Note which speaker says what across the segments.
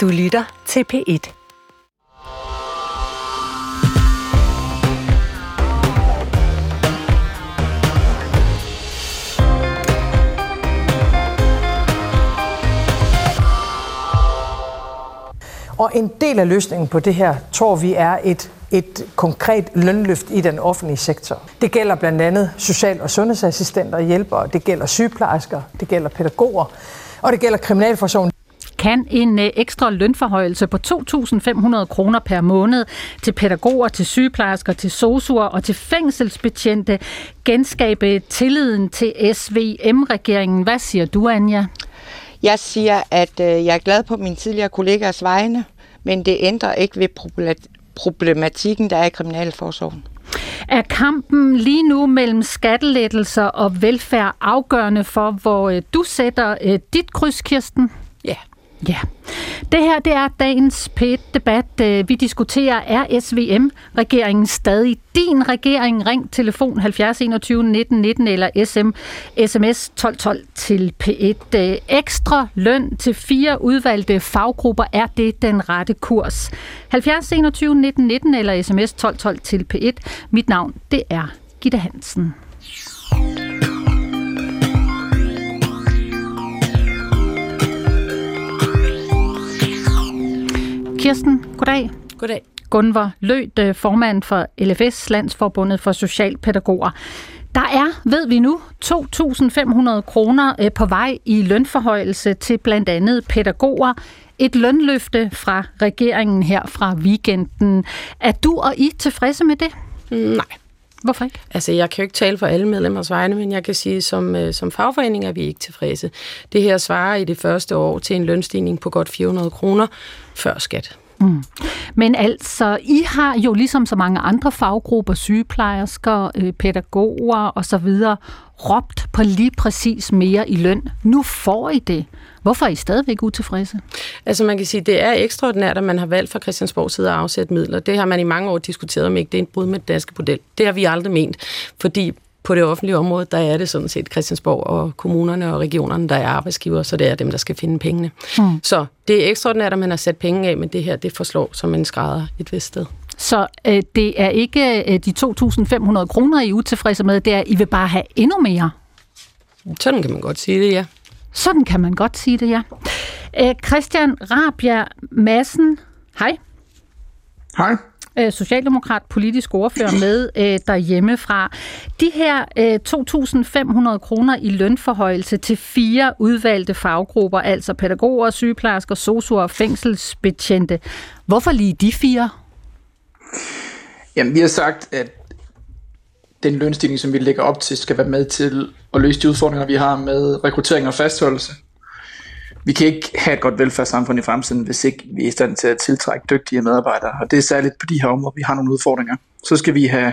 Speaker 1: Du lytter til P1.
Speaker 2: Og en del af løsningen på det her, tror vi, er et, et konkret lønløft i den offentlige sektor. Det gælder blandt andet social- og sundhedsassistenter og hjælpere, det gælder sygeplejersker, det gælder pædagoger, og det gælder kriminalforsorgen.
Speaker 3: Kan en øh, ekstra lønforhøjelse på 2.500 kroner per måned til pædagoger, til sygeplejersker, til sosuer og til fængselsbetjente genskabe tilliden til SVM-regeringen? Hvad siger du, Anja?
Speaker 4: Jeg siger, at øh, jeg er glad på min tidligere kollegas vegne, men det ændrer ikke ved problematikken, der er i kriminalforsorgen.
Speaker 3: Er kampen lige nu mellem skattelettelser og velfærd afgørende for, hvor øh, du sætter dit kryds, Kirsten?
Speaker 4: Ja.
Speaker 3: Det her det er dagens P1-debat. Øh, vi diskuterer, er SVM-regeringen stadig din regering? Ring telefon 70 21 19 19 eller SM, sms 1212 til P1. Øh, ekstra løn til fire udvalgte faggrupper, er det den rette kurs? 70 21 19 19 eller sms 1212 til P1. Mit navn, det er Gitte Hansen. Kirsten, goddag.
Speaker 5: Goddag.
Speaker 3: Gunvar Lødt, øh, formand for LFS, Landsforbundet for Socialpædagoger. Der er, ved vi nu, 2.500 kroner øh, på vej i lønforhøjelse til blandt andet pædagoger. Et lønløfte fra regeringen her fra weekenden. Er du og I tilfredse med det?
Speaker 5: Nej.
Speaker 3: Hvorfor ikke?
Speaker 5: Altså, jeg kan jo ikke tale for alle medlemmers vegne, men jeg kan sige, at som, øh, som fagforening er vi ikke tilfredse. Det her svarer i det første år til en lønstigning på godt 400 kroner før skat.
Speaker 3: Mm. Men altså, I har jo ligesom så mange andre faggrupper, sygeplejersker, øh, pædagoger osv., råbt på lige præcis mere i løn. Nu får I det. Hvorfor er I stadigvæk utilfredse?
Speaker 5: Altså man kan sige, det er ekstraordinært, at man har valgt fra Christiansborg side at afsætte midler. Det har man i mange år diskuteret, om ikke det er en brud med den danske model. Det har vi aldrig ment, fordi på det offentlige område, der er det sådan set Christiansborg og kommunerne og regionerne, der er arbejdsgiver, så det er dem, der skal finde pengene. Mm. Så det er ekstraordinært, at man har sat penge af, men det her, det forslår som en skrædder et vist sted.
Speaker 3: Så øh, det er ikke øh, de 2.500 kroner, I er utilfredse med, det er, at I vil bare have endnu mere?
Speaker 5: Sådan kan man godt sige det, ja.
Speaker 3: Sådan kan man godt sige det, ja. Øh, Christian Rabia Madsen, hej.
Speaker 6: Hej.
Speaker 3: Øh, socialdemokrat, politisk ordfører med øh, derhjemme fra. De her øh, 2.500 kroner i lønforhøjelse til fire udvalgte faggrupper, altså pædagoger, sygeplejersker, sosuer og fængselsbetjente. Hvorfor lige de fire?
Speaker 6: Jamen, vi har sagt, at den lønstigning, som vi lægger op til, skal være med til at løse de udfordringer, vi har med rekruttering og fastholdelse. Vi kan ikke have et godt velfærdssamfund i fremtiden, hvis ikke vi er i stand til at tiltrække dygtige medarbejdere. Og det er særligt på de her områder, vi har nogle udfordringer. Så skal vi have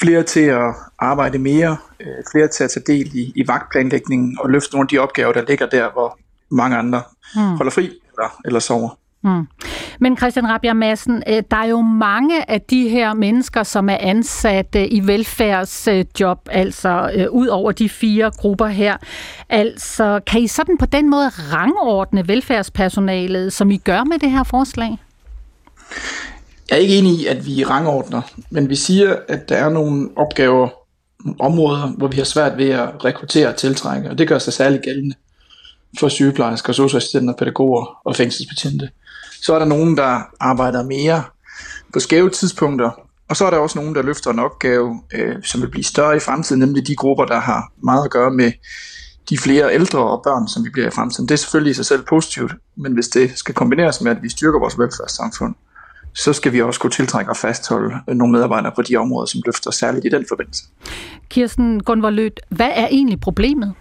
Speaker 6: flere til at arbejde mere, øh, flere til at tage del i, i vagtplanlægningen og løfte nogle af de opgaver, der ligger der, hvor mange andre hmm. holder fri eller, eller sover. Mm.
Speaker 3: Men Christian Rabia Madsen, øh, der er jo mange af de her mennesker, som er ansat øh, i velfærdsjob, altså øh, ud over de fire grupper her. Altså, kan I sådan på den måde rangordne velfærdspersonalet, som I gør med det her forslag?
Speaker 6: Jeg er ikke enig i, at vi rangordner, men vi siger, at der er nogle opgaver, nogle områder, hvor vi har svært ved at rekruttere og tiltrække, og det gør sig særligt gældende for sygeplejersker, socialassistenter, pædagoger og fængselsbetjente. Så er der nogen, der arbejder mere på skæve tidspunkter, og så er der også nogen, der løfter en opgave, øh, som vil blive større i fremtiden, nemlig de grupper, der har meget at gøre med de flere ældre og børn, som vi bliver i fremtiden. Det er selvfølgelig i sig selv positivt, men hvis det skal kombineres med, at vi styrker vores velfærdssamfund, så skal vi også kunne tiltrække og fastholde øh, nogle medarbejdere på de områder, som løfter særligt i den forbindelse.
Speaker 3: Kirsten Gunvar hvad er egentlig problemet?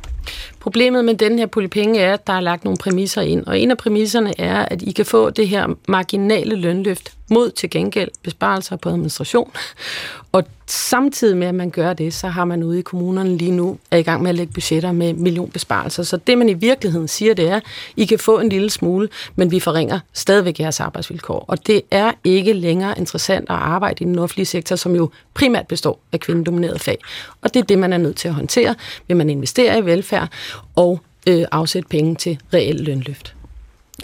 Speaker 5: Problemet med den her pulje penge er, at der er lagt nogle præmisser ind, og en af præmisserne er, at I kan få det her marginale lønløft mod til gengæld besparelser på administration. Og samtidig med, at man gør det, så har man ude i kommunerne lige nu er i gang med at lægge budgetter med millionbesparelser. Så det, man i virkeligheden siger, det er, I kan få en lille smule, men vi forringer stadigvæk jeres arbejdsvilkår. Og det er ikke længere interessant at arbejde i den offentlige sektor, som jo primært består af kvindedominerede fag. Og det er det, man er nødt til at håndtere, vil man investere i velfærd og øh, afsætte penge til reelt lønløft.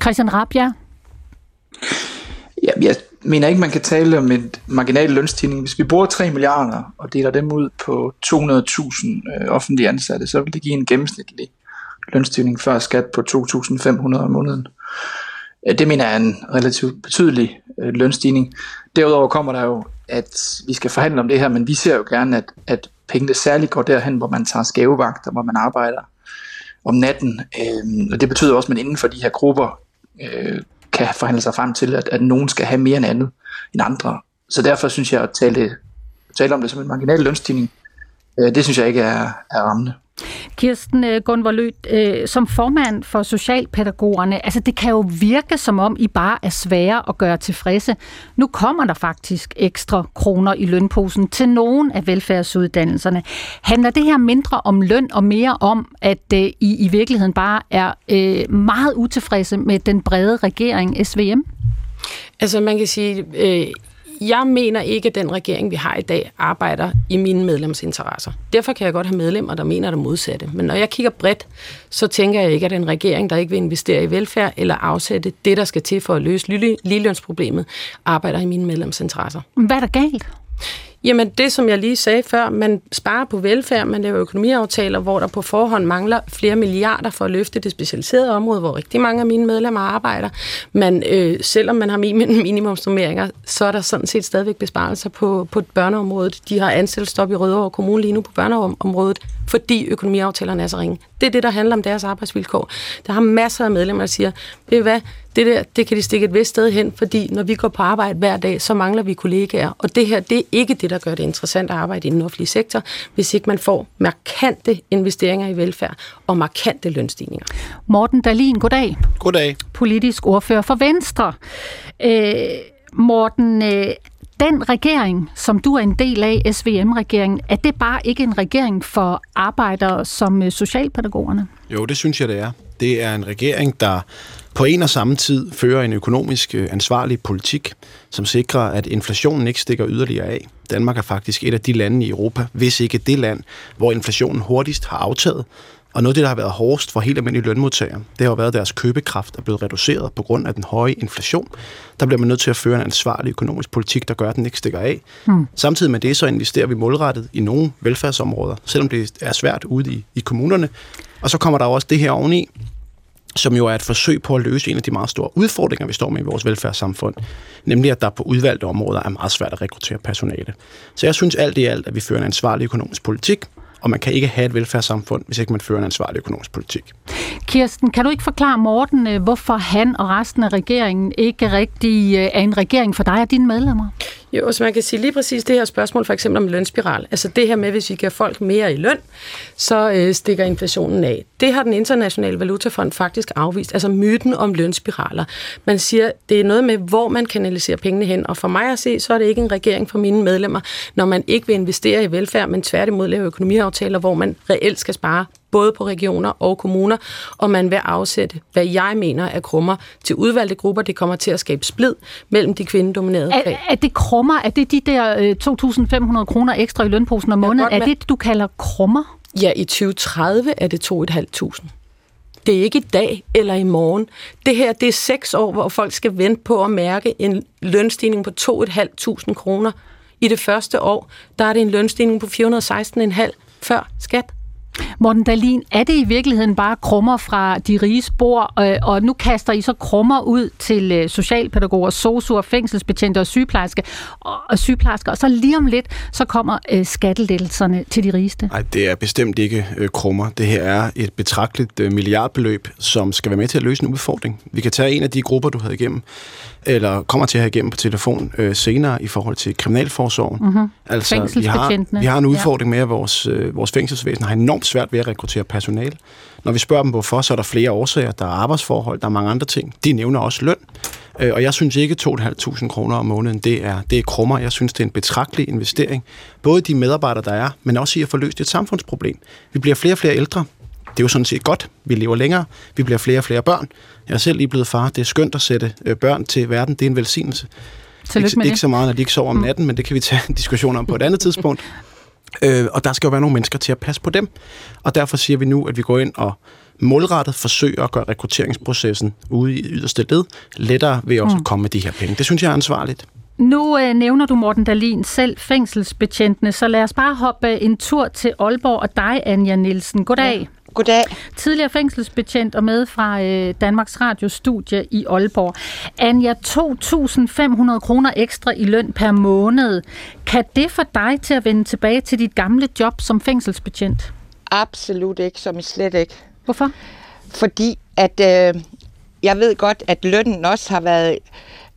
Speaker 3: Christian Rabia,
Speaker 6: Ja, jeg mener ikke, man kan tale om en marginal lønstigning. Hvis vi bruger 3 milliarder og deler dem ud på 200.000 øh, offentlige ansatte, så vil det give en gennemsnitlig lønstigning før skat på 2.500 om måneden. Øh, det mener jeg er en relativt betydelig øh, lønstigning. Derudover kommer der jo, at vi skal forhandle om det her, men vi ser jo gerne, at, at pengene særligt går derhen, hvor man tager skævevagter, hvor man arbejder om natten. Øh, og det betyder også, at man inden for de her grupper øh, kan forhandle sig frem til, at, at nogen skal have mere end andet end andre. Så derfor synes jeg, at tale, tale om det som en marginal lønstigning, øh, det synes jeg ikke er, er rammende.
Speaker 3: Kirsten øh, øh, som formand for Socialpædagogerne, altså det kan jo virke som om, I bare er svære at gøre tilfredse. Nu kommer der faktisk ekstra kroner i lønposen til nogen af velfærdsuddannelserne. Handler det her mindre om løn og mere om, at øh, I i virkeligheden bare er øh, meget utilfredse med den brede regering SVM?
Speaker 5: Altså man kan sige, øh, jeg mener ikke, at den regering, vi har i dag, arbejder i mine medlemsinteresser. Derfor kan jeg godt have medlemmer, der mener det modsatte. Men når jeg kigger bredt, så tænker jeg ikke, at en regering, der ikke vil investere i velfærd eller afsætte det, der skal til for at løse ligelønsproblemet, arbejder i mine medlemsinteresser.
Speaker 3: Hvad er der galt?
Speaker 5: Jamen det, som jeg lige sagde før, man sparer på velfærd, man laver økonomiaftaler, hvor der på forhånd mangler flere milliarder for at løfte det specialiserede område, hvor rigtig mange af mine medlemmer arbejder. Men øh, selvom man har minimumsnummeringer, så er der sådan set stadigvæk besparelser på, på børneområdet. De har ansættelsestop i Rødovre Kommune lige nu på børneområdet, fordi økonomiaftalerne er så ringe. Det er det, der handler om deres arbejdsvilkår. Der har masser af medlemmer, der siger, ved hvad, det der, det kan de stikke et vist sted hen, fordi når vi går på arbejde hver dag, så mangler vi kollegaer. Og det her, det er ikke det, der gør det interessant at arbejde i den offentlige sektor, hvis ikke man får markante investeringer i velfærd og markante lønstigninger.
Speaker 3: Morten Dalin, goddag.
Speaker 1: Goddag.
Speaker 3: Politisk ordfører for Venstre. Øh, Morten, øh, den regering, som du er en del af, SVM-regeringen, er det bare ikke en regering for arbejdere som øh, socialpædagogerne?
Speaker 1: Jo, det synes jeg, det er. Det er en regering, der på en og samme tid fører en økonomisk øh, ansvarlig politik, som sikrer, at inflationen ikke stikker yderligere af. Danmark er faktisk et af de lande i Europa, hvis ikke det land, hvor inflationen hurtigst har aftaget, og noget af det, der har været hårdest for helt almindelige lønmodtagere, det har jo været, at deres købekraft er blevet reduceret på grund af den høje inflation. Der bliver man nødt til at føre en ansvarlig økonomisk politik, der gør, at den ikke stikker af. Mm. Samtidig med det, så investerer vi målrettet i nogle velfærdsområder, selvom det er svært ude i, i kommunerne. Og så kommer der også det her oveni, som jo er et forsøg på at løse en af de meget store udfordringer, vi står med i vores velfærdssamfund, nemlig at der på udvalgte områder er meget svært at rekruttere personale. Så jeg synes alt i alt, at vi fører en ansvarlig økonomisk politik, og man kan ikke have et velfærdssamfund, hvis ikke man fører en ansvarlig økonomisk politik.
Speaker 3: Kirsten, kan du ikke forklare Morten, øh, hvorfor han og resten af regeringen ikke rigtig øh, er en regering for dig og dine medlemmer?
Speaker 5: Jo, så man kan sige lige præcis det her spørgsmål, for eksempel om lønspiral. Altså det her med, hvis vi giver folk mere i løn, så øh, stikker inflationen af. Det har den internationale valutafond faktisk afvist, altså myten om lønspiraler. Man siger, det er noget med, hvor man kanaliserer pengene hen, og for mig at se, så er det ikke en regering for mine medlemmer, når man ikke vil investere i velfærd, men tværtimod lave økonomiaftaler, hvor man reelt skal spare både på regioner og kommuner, og man vil afsætte, hvad jeg mener er krummer til udvalgte grupper. Det kommer til at skabe splid mellem de kvindedominerede fag.
Speaker 3: Er, er det krummer? Er det de der 2.500 øh, kroner ekstra i lønposen om måneden? Er det, du kalder krummer?
Speaker 5: Ja, i 2030 er det 2.500. Det er ikke i dag eller i morgen. Det her, det er seks år, hvor folk skal vente på at mærke en lønstigning på 2.500 kroner. I det første år, der er det en lønstigning på 416,5 før skat.
Speaker 3: Morten Dalin, er det i virkeligheden bare krummer fra de rige spor, øh, og nu kaster I så krummer ud til øh, socialpædagoger, sosuer, fængselsbetjente og sygeplejersker, og sygeplejersker, og så lige om lidt, så kommer øh, skattelettelserne til de rigeste?
Speaker 1: Nej, det er bestemt ikke krummer. Det her er et betragteligt milliardbeløb, som skal være med til at løse en udfordring. Vi kan tage en af de grupper, du havde igennem, eller kommer til at have igennem på telefon øh, senere i forhold til kriminalforsorgen.
Speaker 3: Mm-hmm.
Speaker 1: Altså, vi har, vi har en udfordring med, at vores, øh, vores fængselsvæsen har enormt svært ved at rekruttere personale. Når vi spørger dem, hvorfor, så er der flere årsager. Der er arbejdsforhold, der er mange andre ting. De nævner også løn. Øh, og jeg synes ikke, 2.500 kroner om måneden, det er, det er krummer. Jeg synes, det er en betragtelig investering. Både de medarbejdere, der er, men også i at få løst et samfundsproblem. Vi bliver flere og flere ældre. Det er jo sådan set godt. Vi lever længere. Vi bliver flere og flere børn. Jeg er selv lige blevet far. Det er skønt at sætte øh, børn til verden. Det er en velsignelse.
Speaker 3: Tillykke
Speaker 1: ikke,
Speaker 3: med
Speaker 1: ikke så meget, når de ikke sover om mm. natten, men det kan vi tage en diskussion om på et andet tidspunkt. Øh, og der skal jo være nogle mennesker til at passe på dem. Og derfor siger vi nu, at vi går ind og målrettet forsøger at gøre rekrutteringsprocessen ude i yderste led lettere ved også mm. at komme med de her penge. Det synes jeg er ansvarligt.
Speaker 3: Nu øh, nævner du, Morten Dalin, selv fængselsbetjentene, så lad os bare hoppe en tur til Aalborg og dig, Anja Nielsen. Goddag. Ja.
Speaker 4: Goddag.
Speaker 3: Tidligere fængselsbetjent og med fra øh, Danmarks Radio Studie i Aalborg. Anja, 2.500 kroner ekstra i løn per måned. Kan det få dig til at vende tilbage til dit gamle job som fængselsbetjent?
Speaker 4: Absolut ikke, som i slet ikke.
Speaker 3: Hvorfor?
Speaker 4: Fordi at øh, jeg ved godt, at lønnen også har været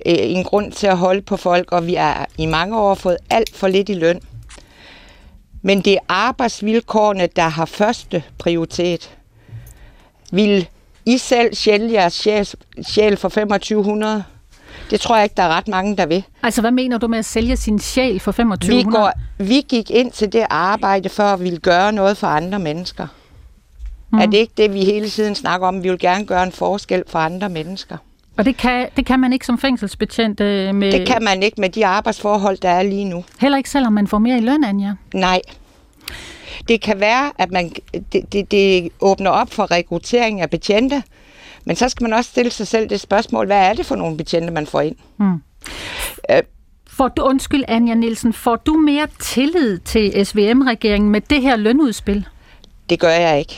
Speaker 4: øh, en grund til at holde på folk, og vi har i mange år fået alt for lidt i løn. Men det er arbejdsvilkårene, der har første prioritet. Vil I selv sjæle jeres sjæl, sjæl for 2500? Det tror jeg ikke, der er ret mange, der vil.
Speaker 3: Altså, hvad mener du med at sælge sin sjæl for 2500?
Speaker 4: Vi, går, vi gik ind til det arbejde for at ville gøre noget for andre mennesker. Mm. Er det ikke det, vi hele tiden snakker om? Vi vil gerne gøre en forskel for andre mennesker.
Speaker 3: Og det kan, det kan man ikke som fængselsbetjent øh, med...
Speaker 4: Det kan man ikke med de arbejdsforhold, der er lige nu.
Speaker 3: Heller ikke selvom man får mere i løn, Anja?
Speaker 4: Nej. Det kan være, at man, det, det, det åbner op for rekruttering af betjente, men så skal man også stille sig selv det spørgsmål, hvad er det for nogle betjente, man får ind? Mm.
Speaker 3: Øh, får du, undskyld Anja Nielsen, får du mere tillid til SVM-regeringen med det her lønudspil?
Speaker 4: Det gør jeg ikke.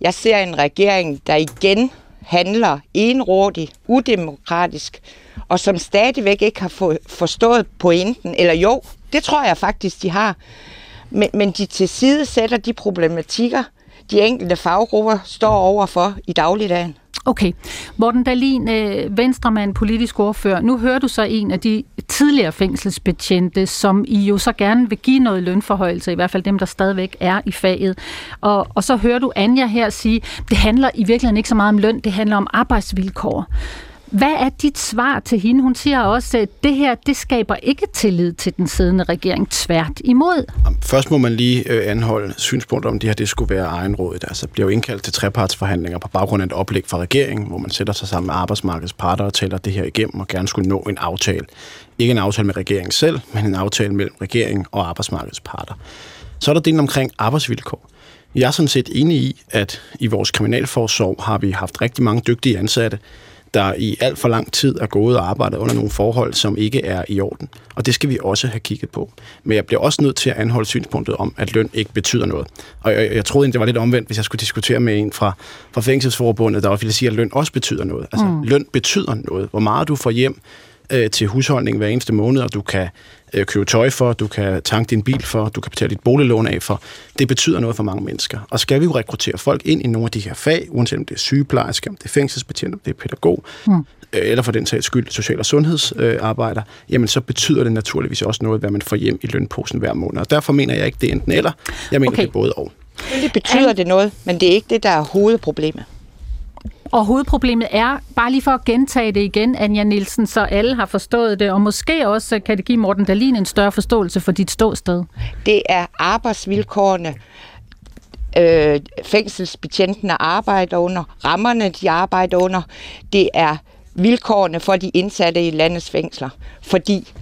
Speaker 4: Jeg ser en regering, der igen handler enrådigt, udemokratisk, og som stadigvæk ikke har forstået pointen, eller jo, det tror jeg faktisk, de har, men, men de til side sætter de problematikker, de enkelte faggrupper står overfor i dagligdagen.
Speaker 3: Okay. Morten Dalin, øh, venstremand, politisk ordfører. Nu hører du så en af de tidligere fængselsbetjente, som I jo så gerne vil give noget lønforhøjelse, i hvert fald dem, der stadigvæk er i faget. Og, og så hører du Anja her sige, det handler i virkeligheden ikke så meget om løn, det handler om arbejdsvilkår. Hvad er dit svar til hende? Hun siger også, at det her det skaber ikke tillid til den siddende regering. Tvært imod.
Speaker 1: Først må man lige øh, anholde synspunkt om, det her det skulle være egenrådet. Altså bliver jo indkaldt til trepartsforhandlinger på baggrund af et oplæg fra regeringen, hvor man sætter sig sammen med arbejdsmarkedets parter og tæller det her igennem og gerne skulle nå en aftale. Ikke en aftale med regeringen selv, men en aftale mellem regeringen og arbejdsmarkedets parter. Så er der delen omkring arbejdsvilkår. Jeg er sådan set enig i, at i vores kriminalforsorg har vi haft rigtig mange dygtige ansatte, der i alt for lang tid er gået og arbejdet under nogle forhold, som ikke er i orden. Og det skal vi også have kigget på. Men jeg bliver også nødt til at anholde synspunktet om, at løn ikke betyder noget. Og jeg, jeg troede det var lidt omvendt, hvis jeg skulle diskutere med en fra, fra Fængselsforbundet, der også ville sige, at løn også betyder noget. Altså, mm. løn betyder noget. Hvor meget du får hjem øh, til husholdning hver eneste måned, og du kan øh, købe tøj for, du kan tanke din bil for, du kan betale dit boliglån af for. Det betyder noget for mange mennesker. Og skal vi jo rekruttere folk ind i nogle af de her fag, uanset om det er sygeplejerske, om det er fængselsbetjent, om det er pædagog, mm. øh, eller for den sags skyld social- og sundhedsarbejder, øh, jamen så betyder det naturligvis også noget, hvad man får hjem i lønposen hver måned. Og derfor mener jeg ikke, det er enten eller. Jeg mener, okay. det er både og.
Speaker 4: Det betyder det noget, men det er ikke det, der er hovedproblemet.
Speaker 3: Og hovedproblemet er, bare lige for at gentage det igen, Anja Nielsen, så alle har forstået det, og måske også øh, kan det give Morten Dalin en større forståelse for dit ståsted.
Speaker 4: Det er arbejdsvilkårene, øh, fængselsbetjentene arbejder under, rammerne de arbejder under, det er vilkårene for de indsatte i landets fængsler. Fordi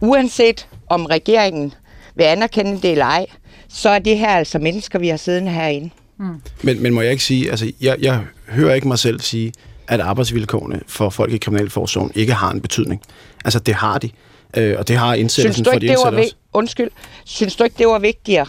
Speaker 4: uanset om regeringen vil anerkende det eller ej, så er det her altså mennesker, vi har siddende herinde.
Speaker 1: Mm. Men, men må jeg ikke sige, altså jeg, jeg hører ikke mig selv sige, at arbejdsvilkårene for folk i kriminalforsorgen ikke har en betydning. Altså det har de, øh, og det har indsættelsen for de indsatte også.
Speaker 4: Undskyld, synes du ikke, det var vigtigere?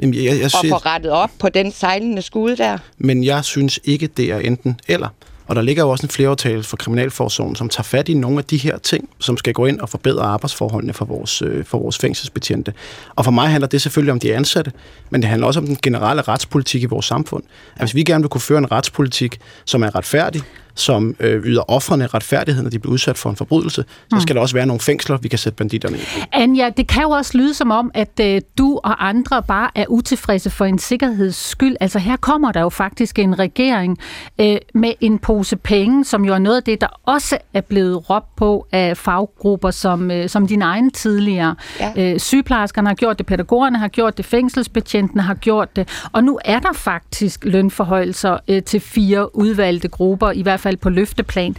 Speaker 1: Jamen, jeg, jeg, jeg,
Speaker 4: at få rettet op på den sejlende skude der?
Speaker 1: Men jeg synes ikke, det er enten eller. Og der ligger jo også en flereaftale for Kriminalforsorgen, som tager fat i nogle af de her ting, som skal gå ind og forbedre arbejdsforholdene for vores, øh, for vores fængselsbetjente. Og for mig handler det selvfølgelig om de ansatte, men det handler også om den generelle retspolitik i vores samfund. At hvis vi gerne vil kunne føre en retspolitik, som er retfærdig, som øh, yder offrene retfærdighed, når de bliver udsat for en forbrydelse, så mm. skal der også være nogle fængsler, vi kan sætte banditterne i.
Speaker 3: Anja, det kan jo også lyde som om, at øh, du og andre bare er utilfredse for en sikkerheds skyld. Altså her kommer der jo faktisk en regering øh, med en pose penge, som jo er noget af det, der også er blevet råbt på af faggrupper, som, øh, som din egen tidligere. Ja. Øh, sygeplejerskerne har gjort det, pædagogerne har gjort det, fængselsbetjentene har gjort det, og nu er der faktisk lønforhøjelser øh, til fire udvalgte grupper, i hvert fald fald på løfteplan.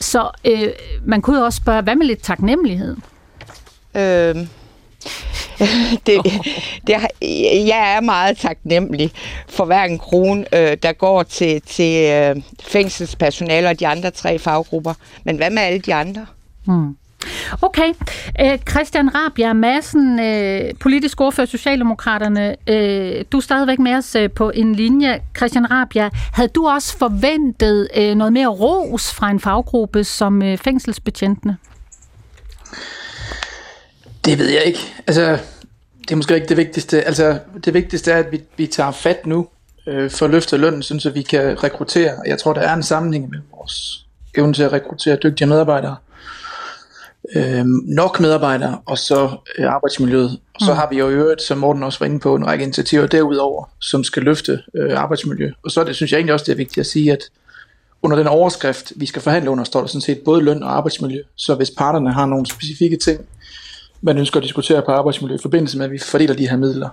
Speaker 3: Så øh, man kunne også spørge, hvad med lidt taknemmelighed?
Speaker 4: Øh, det, det, jeg er meget taknemmelig for hver en krone, øh, der går til, til øh, fængselspersonale og de andre tre faggrupper. Men hvad med alle de andre?
Speaker 3: Hmm. Okay. Øh, Christian Rabjerg Madsen, øh, politisk ordfører Socialdemokraterne. Øh, du er stadigvæk med os øh, på en linje. Christian Rabjerg, havde du også forventet øh, noget mere ros fra en faggruppe som øh, fængselsbetjentene?
Speaker 6: Det ved jeg ikke. Altså, det er måske ikke det vigtigste. Altså, det vigtigste er, at vi, vi tager fat nu øh, for at løfte lønnen, så vi kan rekruttere. Jeg tror, der er en sammenhæng med vores evne til at rekruttere dygtige medarbejdere øh, nok medarbejdere, og så øh, arbejdsmiljøet. Og så mm. har vi jo i øvrigt, som Morten også var inde på, en række initiativer derudover, som skal løfte øh, arbejdsmiljø. Og så er det, synes jeg egentlig også, det er vigtigt at sige, at under den overskrift, vi skal forhandle under, står der sådan set både løn og arbejdsmiljø. Så hvis parterne har nogle specifikke ting, man ønsker at diskutere på arbejdsmiljø i forbindelse med, at vi fordeler de her midler,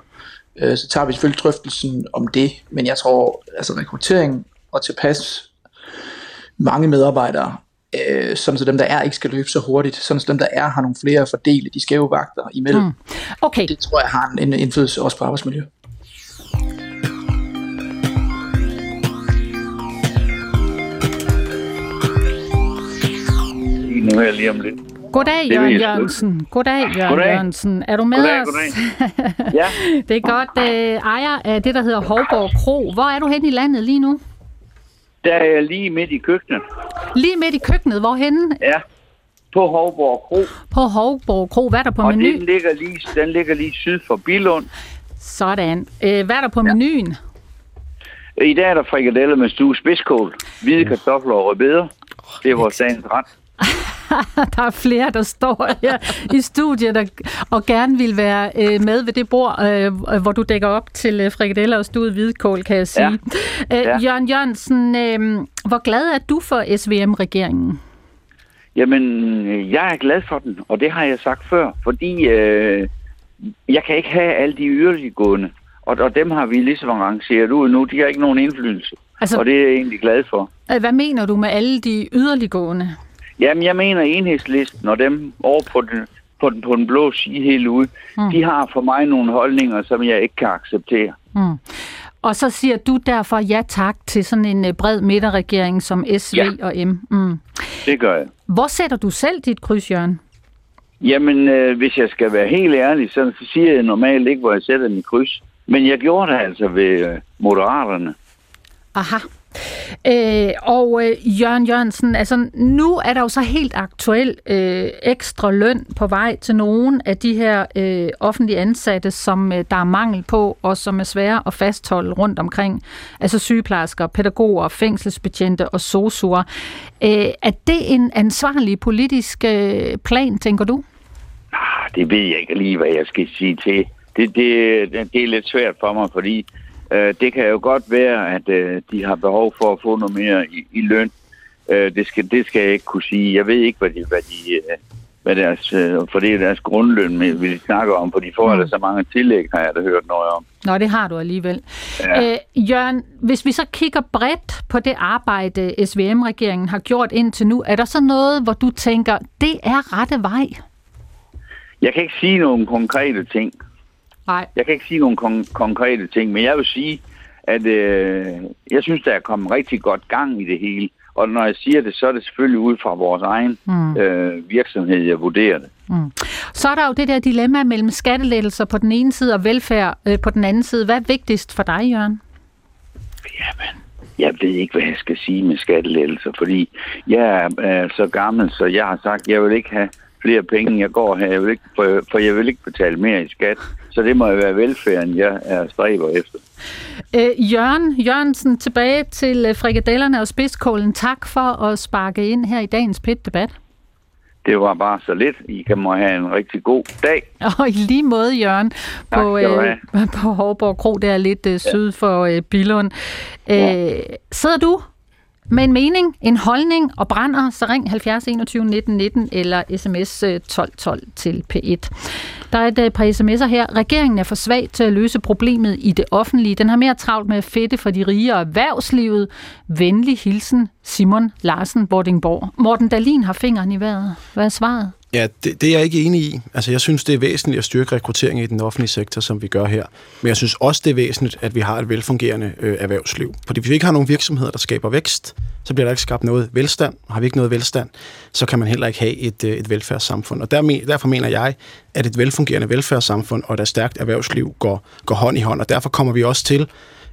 Speaker 6: øh, så tager vi selvfølgelig drøftelsen om det. Men jeg tror, altså rekruttering og tilpas mange medarbejdere øh, sådan så dem, der er, ikke skal løbe så hurtigt, sådan så dem, der er, har nogle flere at fordele de skæve vagter imellem. Mm.
Speaker 3: Okay.
Speaker 6: Det tror jeg har en, en indflydelse også på arbejdsmiljø.
Speaker 7: Nu er jeg lige om lidt.
Speaker 3: Goddag, Jørgen Jørgensen. Goddag, Jørgen goddag. Jørgensen. Er du med
Speaker 7: goddag,
Speaker 3: os?
Speaker 7: Goddag. Ja.
Speaker 3: det er godt. Øh, ejer af det, der hedder Hovborg Kro. Hvor er du hen i landet lige nu?
Speaker 7: Der er jeg lige midt i køkkenet.
Speaker 3: Lige midt i køkkenet, hvorhenne?
Speaker 7: Ja, på Hovborg Kro.
Speaker 3: På Hovborg Kro, hvad er der på
Speaker 7: og
Speaker 3: menuen?
Speaker 7: den ligger, lige, den ligger lige syd for Bilund.
Speaker 3: Sådan. Øh, hvad er der på ja. menuen?
Speaker 7: I dag er der frikadeller med stue spidskål, hvide kartofler og rødbeder. Det er vores dagens ret.
Speaker 3: der er flere, der står her i studiet der, og gerne vil være øh, med ved det bord, øh, hvor du dækker op til øh, frikadeller og stuet hvidkål, kan jeg sige. Ja. Øh, ja. Jørgen Jørgensen, øh, hvor glad er du for SVM-regeringen?
Speaker 7: Jamen, jeg er glad for den, og det har jeg sagt før, fordi øh, jeg kan ikke have alle de yderliggående, og, og dem har vi ligesom arrangeret ud nu. De har ikke nogen indflydelse, altså, og det er jeg egentlig glad for.
Speaker 3: Hvad mener du med alle de yderliggående?
Speaker 7: Jamen, jeg mener enhedslisten og dem over på den, på den, på den blå side helt ude, mm. de har for mig nogle holdninger, som jeg ikke kan acceptere.
Speaker 3: Mm. Og så siger du derfor ja tak til sådan en øh, bred midterregering som SV ja. og M. Mm.
Speaker 7: Det gør jeg.
Speaker 3: Hvor sætter du selv dit kryds, Jørgen?
Speaker 7: Jamen, øh, hvis jeg skal være helt ærlig, så siger jeg normalt ikke, hvor jeg sætter mit kryds. Men jeg gjorde det altså ved øh, Moderaterne.
Speaker 3: Aha. Øh, og øh, Jørgen Jørgensen, altså nu er der jo så helt aktuel øh, ekstra løn på vej til nogle af de her øh, offentlige ansatte, som øh, der er mangel på, og som er svære at fastholde rundt omkring. Altså sygeplejersker, pædagoger, fængselsbetjente og sosuer. Øh, er det en ansvarlig politisk øh, plan, tænker du?
Speaker 7: Ah, det ved jeg ikke lige, hvad jeg skal sige til. Det, det, det er lidt svært for mig, fordi Øh, det kan jo godt være, at øh, de har behov for at få noget mere i, i løn. Øh, det, skal, det skal jeg ikke kunne sige. Jeg ved ikke, hvad de, hvad de øh, hvad deres, øh, for det er deres grundløn, vi snakker om, for de får mm. så mange tillæg, har jeg da hørt noget om.
Speaker 3: Nå, det har du alligevel. Ja. Øh, Jørgen, hvis vi så kigger bredt på det arbejde, SVM-regeringen har gjort indtil nu, er der så noget, hvor du tænker, det er rette vej?
Speaker 7: Jeg kan ikke sige nogle konkrete ting,
Speaker 3: Nej.
Speaker 7: Jeg kan ikke sige nogle kon- konkrete ting, men jeg vil sige, at øh, jeg synes, der er kommet rigtig godt gang i det hele. Og når jeg siger det, så er det selvfølgelig ud fra vores egen mm. øh, virksomhed, jeg vurderer det. Mm.
Speaker 3: Så er der jo det der dilemma mellem skattelettelser på den ene side og velfærd øh, på den anden side. Hvad er vigtigst for dig, Jørgen?
Speaker 7: Jamen, jeg ved ikke, hvad jeg skal sige med skattelettelser, fordi jeg er, er så gammel, så jeg har sagt, at jeg vil ikke have flere penge, jeg går her, jeg vil ikke, for, for jeg vil ikke betale mere i skat. Så det må jo være velfærden, jeg er stræber efter.
Speaker 3: Øh, Jørgen Jørgensen, tilbage til øh, frikadellerne og spidskålen. Tak for at sparke ind her i dagens PIT-debat.
Speaker 7: Det var bare så lidt. I kan må have en rigtig god dag.
Speaker 3: Og i lige måde, Jørgen, tak, på, øh, på Hårborg Kro, der er lidt øh, syd for øh, Billund. Øh, ja. Sidder du med en mening, en holdning og brænder, så ring 70 21 19 19 eller sms øh, 12 12 til P1. Der er et øh, par sms'er her. Regeringen er for svag til at løse problemet i det offentlige. Den har mere travlt med at fedte for de rige og erhvervslivet. Venlig hilsen, Simon Larsen Bordingborg. Morten Dalin har fingeren i vejret. Hvad er svaret?
Speaker 1: Ja, det, det er jeg ikke enig i. Altså, jeg synes, det er væsentligt at styrke rekruttering i den offentlige sektor, som vi gør her. Men jeg synes også, det er væsentligt, at vi har et velfungerende øh, erhvervsliv. Fordi hvis vi ikke har nogen virksomheder, der skaber vækst, så bliver der ikke skabt noget velstand. Har vi ikke noget velstand, så kan man heller ikke have et, øh, et velfærdssamfund. Og der, derfor mener jeg, at et velfungerende velfærdssamfund og et stærkt erhvervsliv går, går hånd i hånd. Og derfor kommer vi også til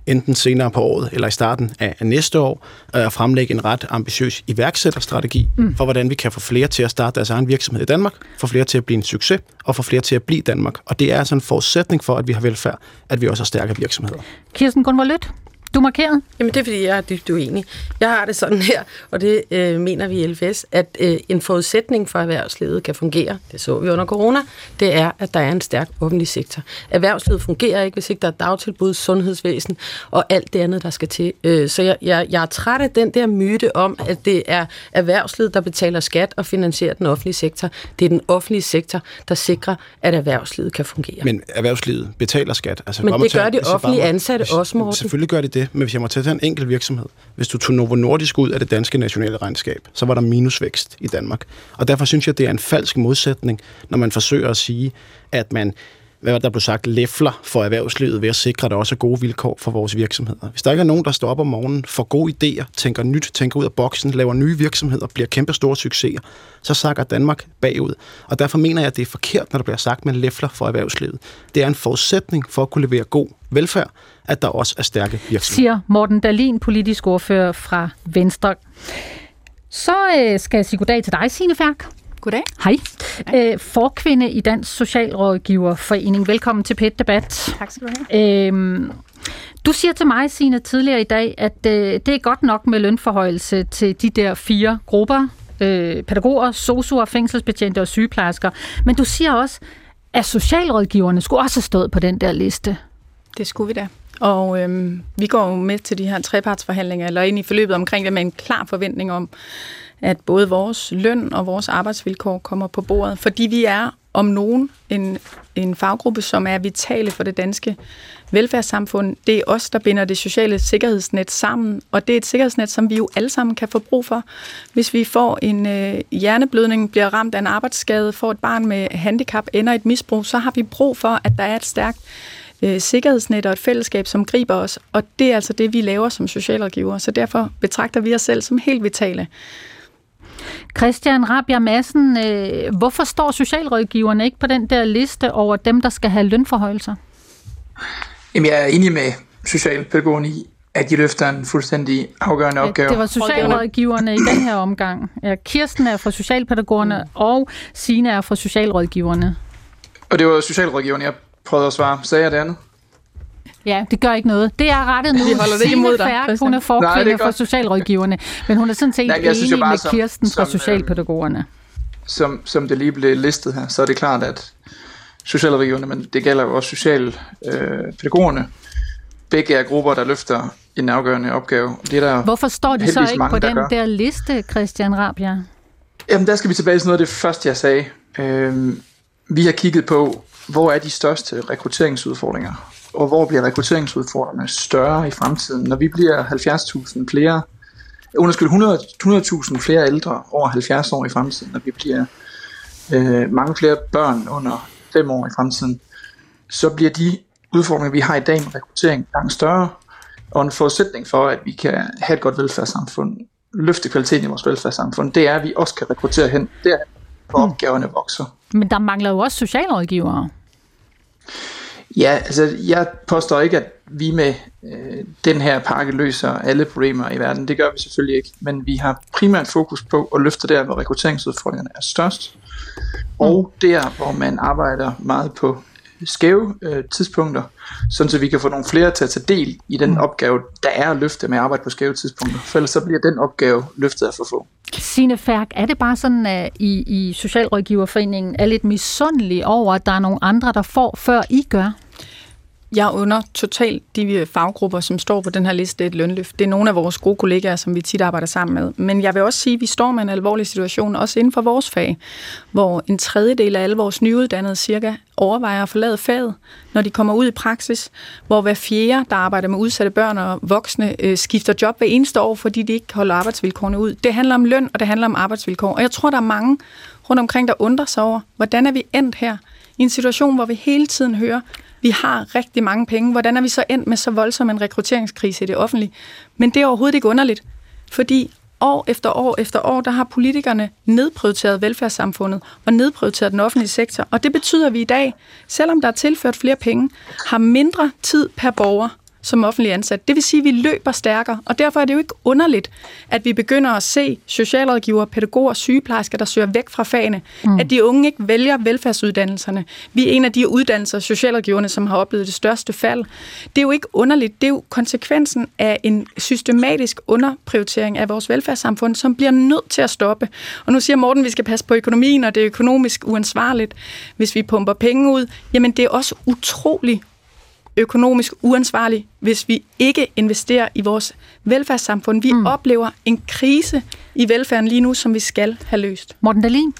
Speaker 1: enten senere på året eller i starten af næste år, at fremlægge en ret ambitiøs iværksætterstrategi mm. for, hvordan vi kan få flere til at starte deres egen virksomhed i Danmark, få flere til at blive en succes og få flere til at blive Danmark. Og det er altså en forudsætning for, at vi har velfærd, at vi også har stærke virksomheder.
Speaker 3: Kirsten Gunvor Lødt, du markeret?
Speaker 5: Jamen det er, fordi jeg er dybt uenig. Jeg har det sådan her, og det øh, mener vi i LFS, at øh, en forudsætning for, at erhvervslivet kan fungere, det så vi under corona, det er, at der er en stærk offentlig sektor. Erhvervslivet fungerer ikke, hvis ikke der er dagtilbud, sundhedsvæsen og alt det andet, der skal til. Øh, så jeg, jeg, jeg er træt af den der myte om, at det er erhvervslivet, der betaler skat og finansierer den offentlige sektor. Det er den offentlige sektor, der sikrer, at erhvervslivet kan fungere.
Speaker 1: Men erhvervslivet betaler skat.
Speaker 5: Altså, Men det gør de offentlige ansatte også, Morten.
Speaker 1: Selvfølgelig gør de det det, men hvis jeg må tage en enkelt virksomhed. Hvis du tog Novo Nordisk ud af det danske nationale regnskab, så var der minusvækst i Danmark. Og derfor synes jeg, det er en falsk modsætning, når man forsøger at sige, at man hvad der blev sagt, læfler for erhvervslivet ved at sikre, at der også er gode vilkår for vores virksomheder. Hvis der ikke er nogen, der står op om morgenen, får gode idéer, tænker nyt, tænker ud af boksen, laver nye virksomheder, bliver kæmpe store succeser, så sakker Danmark bagud. Og derfor mener jeg, at det er forkert, når der bliver sagt, man læfler for erhvervslivet. Det er en forudsætning for at kunne levere god velfærd, at der også er stærke virksomheder.
Speaker 3: Siger Morten Dalin, politisk ordfører fra Venstre. Så øh, skal jeg sige goddag til dig, Signe Færk.
Speaker 8: Goddag.
Speaker 3: Hej. Æ, forkvinde i Dansk Socialrådgiverforening. Velkommen til PET Debat.
Speaker 8: Tak skal du have. Øhm,
Speaker 3: du siger til mig, Signe, tidligere i dag, at øh, det er godt nok med lønforhøjelse til de der fire grupper. Øh, pædagoger, sosuer, fængselsbetjente og sygeplejersker. Men du siger også, at socialrådgiverne skulle også have stået på den der liste.
Speaker 8: Det skulle vi da. Og øhm, vi går jo med til de her trepartsforhandlinger, eller ind i forløbet omkring det med en klar forventning om, at både vores løn og vores arbejdsvilkår kommer på bordet, fordi vi er om nogen en, en faggruppe, som er vitale for det danske velfærdssamfund. Det er os, der binder det sociale sikkerhedsnet sammen, og det er et sikkerhedsnet, som vi jo alle sammen kan få brug for. Hvis vi får en øh, hjerneblødning, bliver ramt af en arbejdsskade, får et barn med handicap, ender et misbrug, så har vi brug for, at der er et stærkt øh, sikkerhedsnet og et fællesskab, som griber os, og det er altså det, vi laver som socialrådgiver, så derfor betragter vi os selv som helt vitale.
Speaker 3: Christian Rabia Madsen, øh, hvorfor står socialrådgiverne ikke på den der liste over dem, der skal have lønforhøjelser?
Speaker 6: Jamen, jeg er enig med socialpædagogerne i, at de løfter en fuldstændig afgørende opgave.
Speaker 3: Det var socialrådgiverne i den her omgang. Ja, Kirsten er fra socialpædagogerne, mm. og Sine er fra socialrådgiverne.
Speaker 6: Og det var socialrådgiverne, jeg prøvede at svare. Sagde jeg det andet?
Speaker 3: Ja, det gør ikke noget. Det er rettet nu.
Speaker 8: Vi holder det imod dig.
Speaker 3: Færk, hun er forkvinde for socialrådgiverne, men hun er sådan set Nej, enig med som, Kirsten som, fra øh, socialpædagogerne.
Speaker 6: Som, som det lige blev listet her, så er det klart, at socialrådgiverne, men det gælder jo også socialpædagogerne, øh, begge er grupper, der løfter en afgørende opgave. Det er der
Speaker 3: Hvorfor står de så ikke mange, på den der, der liste, Christian Rabia?
Speaker 6: Jamen, der skal vi tilbage til noget af det første, jeg sagde. Øh, vi har kigget på, hvor er de største rekrutteringsudfordringer og hvor bliver rekrutteringsudfordringerne større i fremtiden, når vi bliver 70.000 flere, undskyld, 100.000 flere ældre over 70 år i fremtiden, når vi bliver øh, mange flere børn under 5 år i fremtiden, så bliver de udfordringer, vi har i dag med rekruttering, langt større, og en forudsætning for, at vi kan have et godt velfærdssamfund, løfte kvaliteten i vores velfærdssamfund, det er, at vi også kan rekruttere hen derhen, hvor mm. opgaverne vokser.
Speaker 3: Men der mangler jo også socialrådgivere.
Speaker 6: Ja, altså jeg påstår ikke, at vi med øh, den her pakke løser alle problemer i verden. Det gør vi selvfølgelig ikke. Men vi har primært fokus på at løfte der, hvor rekrutteringsudfordringerne er størst. Og der, hvor man arbejder meget på skæve øh, tidspunkter, sådan så vi kan få nogle flere til at tage del i den opgave, der er at løfte med at arbejde på skæve tidspunkter. For ellers så bliver den opgave løftet af for få.
Speaker 3: Signe Færk, er det bare sådan, at I, i Socialrådgiverforeningen er lidt misundelige over, at der er nogle andre, der får, før I gør?
Speaker 8: Jeg under totalt de øh, faggrupper, som står på den her liste, et lønløft. Det er nogle af vores gode kollegaer, som vi tit arbejder sammen med. Men jeg vil også sige, at vi står med en alvorlig situation, også inden for vores fag, hvor en tredjedel af alle vores nyuddannede cirka overvejer at forlade faget, når de kommer ud i praksis, hvor hver fjerde, der arbejder med udsatte børn og voksne, øh, skifter job hver eneste år, fordi de ikke holder arbejdsvilkårene ud. Det handler om løn, og det handler om arbejdsvilkår. Og jeg tror, der er mange rundt omkring, der undrer sig over, hvordan er vi endt her? I en situation, hvor vi hele tiden hører, vi har rigtig mange penge. Hvordan er vi så endt med så voldsom en rekrutteringskrise i det offentlige? Men det er overhovedet ikke underligt, fordi år efter år efter år, der har politikerne nedprioriteret velfærdssamfundet og nedprioriteret den offentlige sektor. Og det betyder, at vi i dag, selvom der er tilført flere penge, har mindre tid per borger som offentlig ansat. Det vil sige, at vi løber stærkere, og derfor er det jo ikke underligt, at vi begynder at se socialrådgivere, pædagoger, sygeplejersker, der søger væk fra fagene. Mm. At de unge ikke vælger velfærdsuddannelserne. Vi er en af de uddannelser, socialrådgiverne, som har oplevet det største fald. Det er jo ikke underligt. Det er jo konsekvensen af en systematisk underprioritering af vores velfærdssamfund, som bliver nødt til at stoppe. Og nu siger Morten, at vi skal passe på økonomien, og det er økonomisk uansvarligt, hvis vi pumper penge ud. Jamen, det er også utrolig økonomisk uansvarlig, hvis vi ikke investerer i vores velfærdssamfund. Vi mm. oplever en krise i velfærden lige nu, som vi skal have løst.
Speaker 3: Morten Dahlin?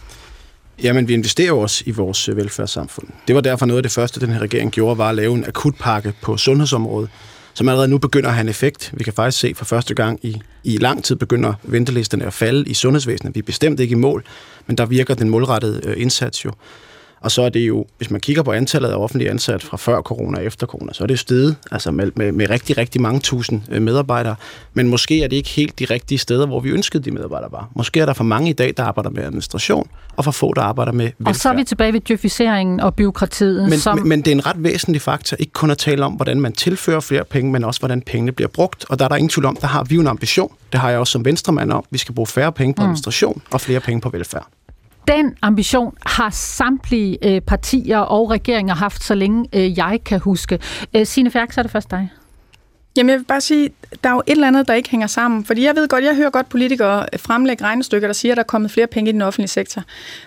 Speaker 1: Jamen, vi investerer også i vores øh, velfærdssamfund. Det var derfor noget af det første, den her regering gjorde, var at lave en akutpakke på sundhedsområdet, som allerede nu begynder at have en effekt. Vi kan faktisk se for første gang i, i lang tid begynder ventelisterne at falde i sundhedsvæsenet. Vi er bestemt ikke i mål, men der virker den målrettede øh, indsats jo. Og så er det jo, hvis man kigger på antallet af offentlige ansatte fra før corona og efter corona, så er det steget altså med, med, med rigtig, rigtig mange tusind øh, medarbejdere. Men måske er det ikke helt de rigtige steder, hvor vi ønskede, de medarbejdere var. Måske er der for mange i dag, der arbejder med administration, og for få, der arbejder med velfærd.
Speaker 3: Og så er vi tilbage ved djøfiseringen og byråkratiet.
Speaker 1: Men, som... men, men det er en ret væsentlig faktor, ikke kun at tale om, hvordan man tilfører flere penge, men også, hvordan pengene bliver brugt. Og der er der ingen tvivl om, der har vi jo en ambition. Det har jeg også som venstremand om. Vi skal bruge færre penge på mm. administration mm. og flere penge på velfærd.
Speaker 3: Den ambition har samtlige øh, partier og regeringer haft, så længe øh, jeg kan huske. Øh, Signe Færk, så er det først dig.
Speaker 8: Jamen jeg vil bare sige, der er jo et eller andet, der ikke hænger sammen. Fordi jeg ved godt, jeg hører godt politikere øh, fremlægge regnestykker, der siger, at der er kommet flere penge i den offentlige sektor.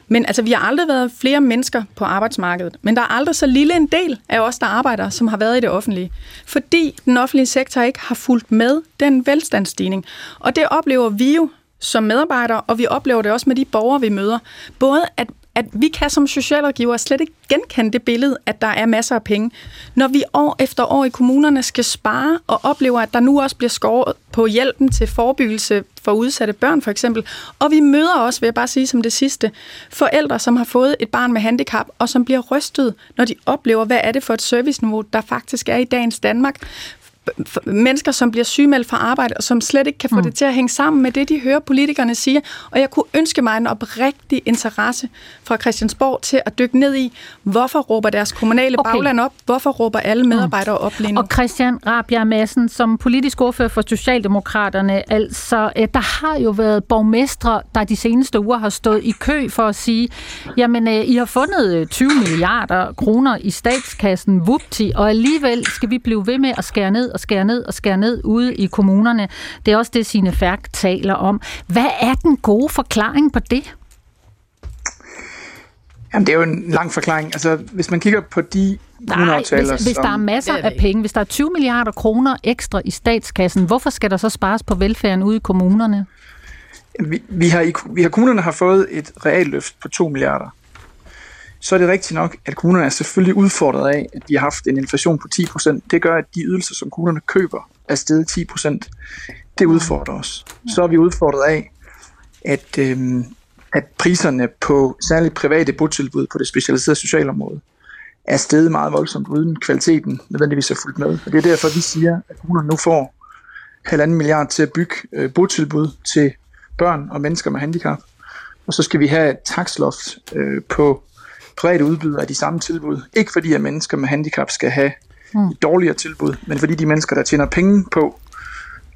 Speaker 8: Men altså, vi har aldrig været flere mennesker på arbejdsmarkedet. Men der er aldrig så lille en del af os, der arbejder, som har været i det offentlige. Fordi den offentlige sektor ikke har fulgt med den velstandsstigning. Og det oplever vi jo som medarbejdere, og vi oplever det også med de borgere, vi møder. Både at at vi kan som socialrådgiver slet ikke genkende det billede, at der er masser af penge. Når vi år efter år i kommunerne skal spare og oplever, at der nu også bliver skåret på hjælpen til forebyggelse for udsatte børn for eksempel. Og vi møder også, vil jeg bare sige som det sidste, forældre, som har fået et barn med handicap, og som bliver rystet, når de oplever, hvad er det for et serviceniveau, der faktisk er i dagens Danmark mennesker, som bliver sygemeldt fra arbejde, og som slet ikke kan få mm. det til at hænge sammen med det, de hører politikerne sige. Og jeg kunne ønske mig en oprigtig interesse fra Christiansborg til at dykke ned i, hvorfor råber deres kommunale okay. bagland op? Hvorfor råber alle mm. medarbejdere mm. op lige nu?
Speaker 3: Og Christian Rabia Madsen, som politisk ordfører for Socialdemokraterne, altså, øh, der har jo været borgmestre, der de seneste uger har stået i kø for at sige, jamen, øh, I har fundet 20 øh, milliarder kroner i statskassen, vupti, og alligevel skal vi blive ved med at skære ned og skære ned og skære ned ude i kommunerne. Det er også det, sine Færk taler om. Hvad er den gode forklaring på det?
Speaker 6: Jamen, det er jo en lang forklaring. Altså, hvis man kigger på de
Speaker 3: Nej, hvis, hvis der er masser af penge, hvis der er 20 milliarder kroner ekstra i statskassen, hvorfor skal der så spares på velfærden ude i kommunerne?
Speaker 6: Vi, vi, har, i, vi har kommunerne har fået et realløft på 2 milliarder så er det rigtigt nok, at kommunerne er selvfølgelig udfordret af, at de har haft en inflation på 10%. Det gør, at de ydelser, som kommunerne køber, er steget 10%. Det udfordrer os. Så er vi udfordret af, at, øhm, at priserne på særligt private botilbud på det specialiserede socialområde er steget meget voldsomt, uden kvaliteten nødvendigvis er fuldt med. Og det er derfor, vi siger, at kommunerne nu får halvanden milliard til at bygge øh, botilbud til børn og mennesker med handicap. Og så skal vi have et taksloft øh, på private udbydere af de samme tilbud. Ikke fordi, at mennesker med handicap skal have mm. et dårligere tilbud, men fordi de mennesker, der tjener penge på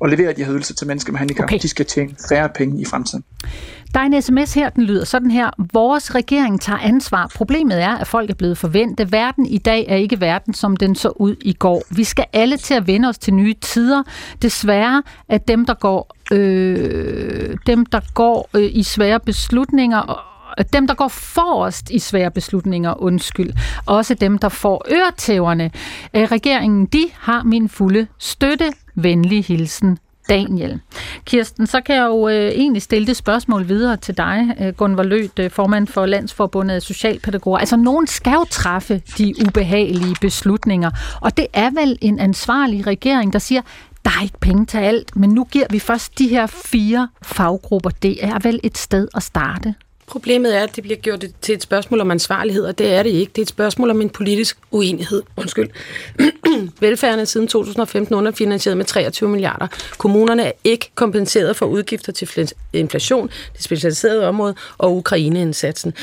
Speaker 6: at levere de her ydelser til mennesker med handicap, okay. de skal tjene færre penge i fremtiden.
Speaker 3: Der er en sms her, den lyder sådan her. Vores regering tager ansvar. Problemet er, at folk er blevet forventet. Verden i dag er ikke verden, som den så ud i går. Vi skal alle til at vende os til nye tider. Desværre at dem, der går, øh, dem, der går øh, i svære beslutninger Øh, dem, der går forrest i svære beslutninger, undskyld. Også dem, der får øretæverne. Øh, regeringen, de har min fulde støtte. Venlig hilsen, Daniel. Kirsten, så kan jeg jo øh, egentlig stille det spørgsmål videre til dig, øh, Gunvar Lødt, øh, formand for Landsforbundet af Socialpædagoger. Altså, nogen skal jo træffe de ubehagelige beslutninger, og det er vel en ansvarlig regering, der siger, der er ikke penge til alt, men nu giver vi først de her fire faggrupper. Det er vel et sted at starte.
Speaker 5: Problemet er, at det bliver gjort til et spørgsmål om ansvarlighed, og det er det ikke. Det er et spørgsmål om en politisk uenighed. Undskyld. Velfærden er siden 2015 underfinansieret med 23 milliarder. Kommunerne er ikke kompenseret for udgifter til inflation, det specialiserede område og Ukraine-indsatsen.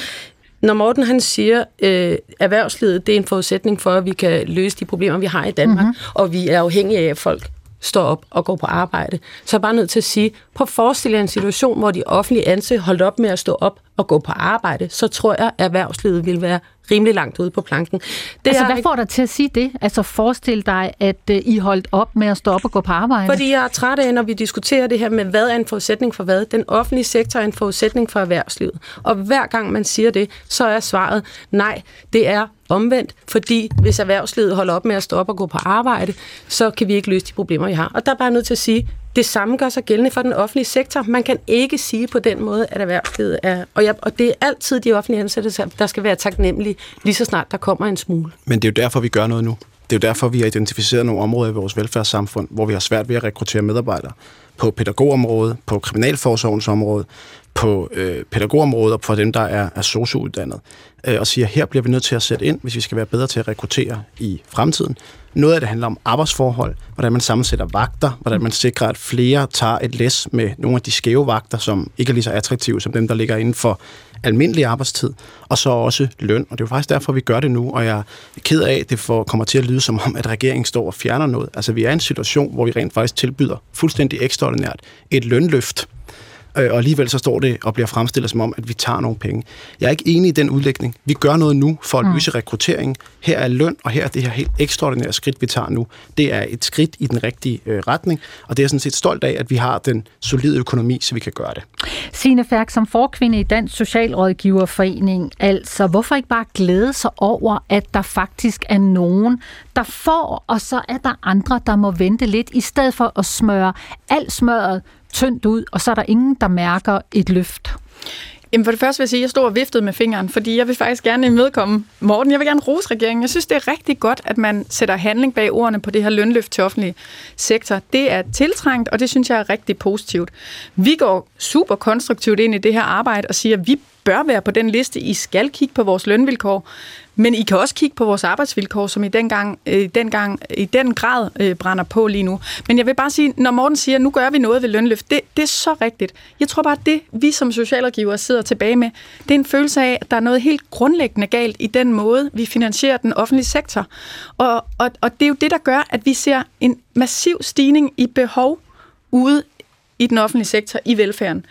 Speaker 5: Når Morten han siger, øh, erhvervslivet det er en forudsætning for, at vi kan løse de problemer, vi har i Danmark, mm-hmm. og vi er afhængige af, at folk står op og går på arbejde. Så er jeg bare nødt til at sige, på at forestille en situation, hvor de offentlige ansatte holdt op med at stå op og gå på arbejde, så tror jeg, at erhvervslivet vil være rimelig langt ude på planken.
Speaker 3: Det altså, hvad får dig til at sige det? Altså, forestil dig, at uh, I holdt op med at stå op og gå på arbejde.
Speaker 5: Fordi jeg er træt af, når vi diskuterer det her med, hvad er en forudsætning for hvad? Den offentlige sektor er en forudsætning for erhvervslivet. Og hver gang man siger det, så er svaret, nej, det er omvendt, fordi hvis erhvervslivet holder op med at stå op og gå på arbejde, så kan vi ikke løse de problemer, vi har. Og der er bare nødt til at sige, det samme gør sig gældende for den offentlige sektor. Man kan ikke sige på den måde, at erhvervslivet er... Og, jeg, og det er altid de offentlige ansatte, der skal være taknemmelige, lige så snart der kommer en smule.
Speaker 1: Men det er jo derfor, vi gør noget nu. Det er jo derfor, vi har identificeret nogle områder i vores velfærdssamfund, hvor vi har svært ved at rekruttere medarbejdere. På pædagogområdet, på kriminalforsorgens område, på øh, pædagogområdet og for dem, der er, er sociouddannet. Øh, og siger, her bliver vi nødt til at sætte ind, hvis vi skal være bedre til at rekruttere i fremtiden. Noget af det handler om arbejdsforhold, hvordan man sammensætter vagter, hvordan man sikrer, at flere tager et læs med nogle af de skæve vagter, som ikke er lige så attraktive som dem, der ligger inden for almindelig arbejdstid, og så også løn. Og det er jo faktisk derfor, vi gør det nu, og jeg er ked af, at det får, kommer til at lyde som om, at regeringen står og fjerner noget. Altså, vi er i en situation, hvor vi rent faktisk tilbyder fuldstændig ekstraordinært et lønløft øh, og alligevel så står det og bliver fremstillet som om, at vi tager nogle penge. Jeg er ikke enig i den udlægning. Vi gør noget nu for at mm. løse rekruttering. Her er løn, og her er det her helt ekstraordinære skridt, vi tager nu. Det er et skridt i den rigtige øh, retning, og det er sådan set stolt af, at vi har den solide økonomi, så vi kan gøre det.
Speaker 3: Signe Færk, som forkvinde i Dansk Socialrådgiverforening, altså hvorfor ikke bare glæde sig over, at der faktisk er nogen, der får, og så er der andre, der må vente lidt, i stedet for at smøre alt smøret tyndt ud, og så er der ingen, der mærker et løft?
Speaker 8: Jamen for det første vil jeg sige, at jeg stod og viftede med fingeren, fordi jeg vil faktisk gerne imødekomme Morten. Jeg vil gerne rose regeringen. Jeg synes, det er rigtig godt, at man sætter handling bag ordene på det her lønløft til offentlig sektor. Det er tiltrængt, og det synes jeg er rigtig positivt. Vi går super konstruktivt ind i det her arbejde og siger, at vi bør være på den liste. I skal kigge på vores lønvilkår. Men I kan også kigge på vores arbejdsvilkår, som i den, gang, øh, den, gang, i den grad øh, brænder på lige nu. Men jeg vil bare sige, når Morten siger, nu gør vi noget ved lønløft, det, det er så rigtigt. Jeg tror bare, at det, vi som socialrådgivere sidder tilbage med, det er en følelse af, at der er noget helt grundlæggende galt i den måde, vi finansierer den offentlige sektor. Og, og, og det er jo det, der gør, at vi ser en massiv stigning i behov ude i den offentlige sektor, i velfærden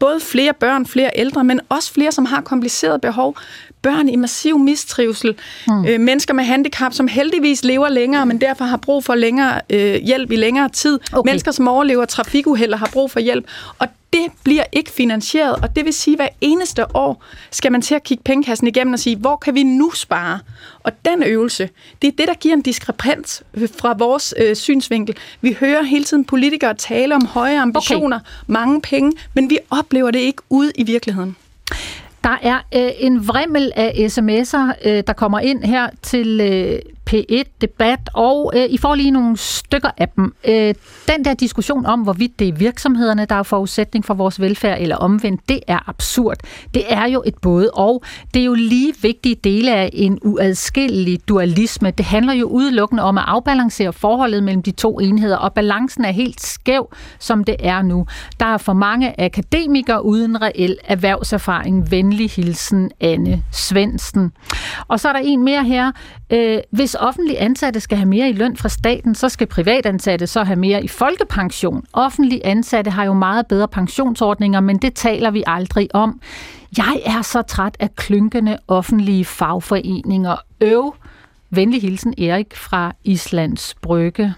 Speaker 8: både flere børn, flere ældre, men også flere, som har komplicerede behov. Børn i massiv mistrivsel, mm. øh, mennesker med handicap, som heldigvis lever længere, men derfor har brug for længere øh, hjælp i længere tid. Okay. Mennesker, som overlever trafikuheld og har brug for hjælp. Og det bliver ikke finansieret, og det vil sige, at hver eneste år skal man til at kigge pengekassen igennem og sige, hvor kan vi nu spare? Og den øvelse, det er det, der giver en diskrepans fra vores øh, synsvinkel. Vi hører hele tiden politikere tale om høje ambitioner, okay. mange penge, men vi oplever det ikke ude i virkeligheden.
Speaker 3: Der er øh, en vrimmel af sms'er, øh, der kommer ind her til øh, P1-debat, og øh, I får lige nogle stykker af dem. Øh, den der diskussion om, hvorvidt det er virksomhederne, der er forudsætning for vores velfærd, eller omvendt, det er absurd. Det er jo et både og. Det er jo lige vigtige dele af en uadskillelig dualisme. Det handler jo udelukkende om at afbalancere forholdet mellem de to enheder, og balancen er helt skæv, som det er nu. Der er for mange akademikere uden reel erhvervserfaring. Venlig hilsen, Anne Svendsen. Og så er der en mere her. Øh, hvis offentlige ansatte skal have mere i løn fra staten, så skal privatansatte så have mere i folkepension. Offentlige ansatte har jo meget bedre pensionsordninger, men det taler vi aldrig om. Jeg er så træt af klynkende offentlige fagforeninger. Øv. Venlig hilsen Erik fra Islands Brygge.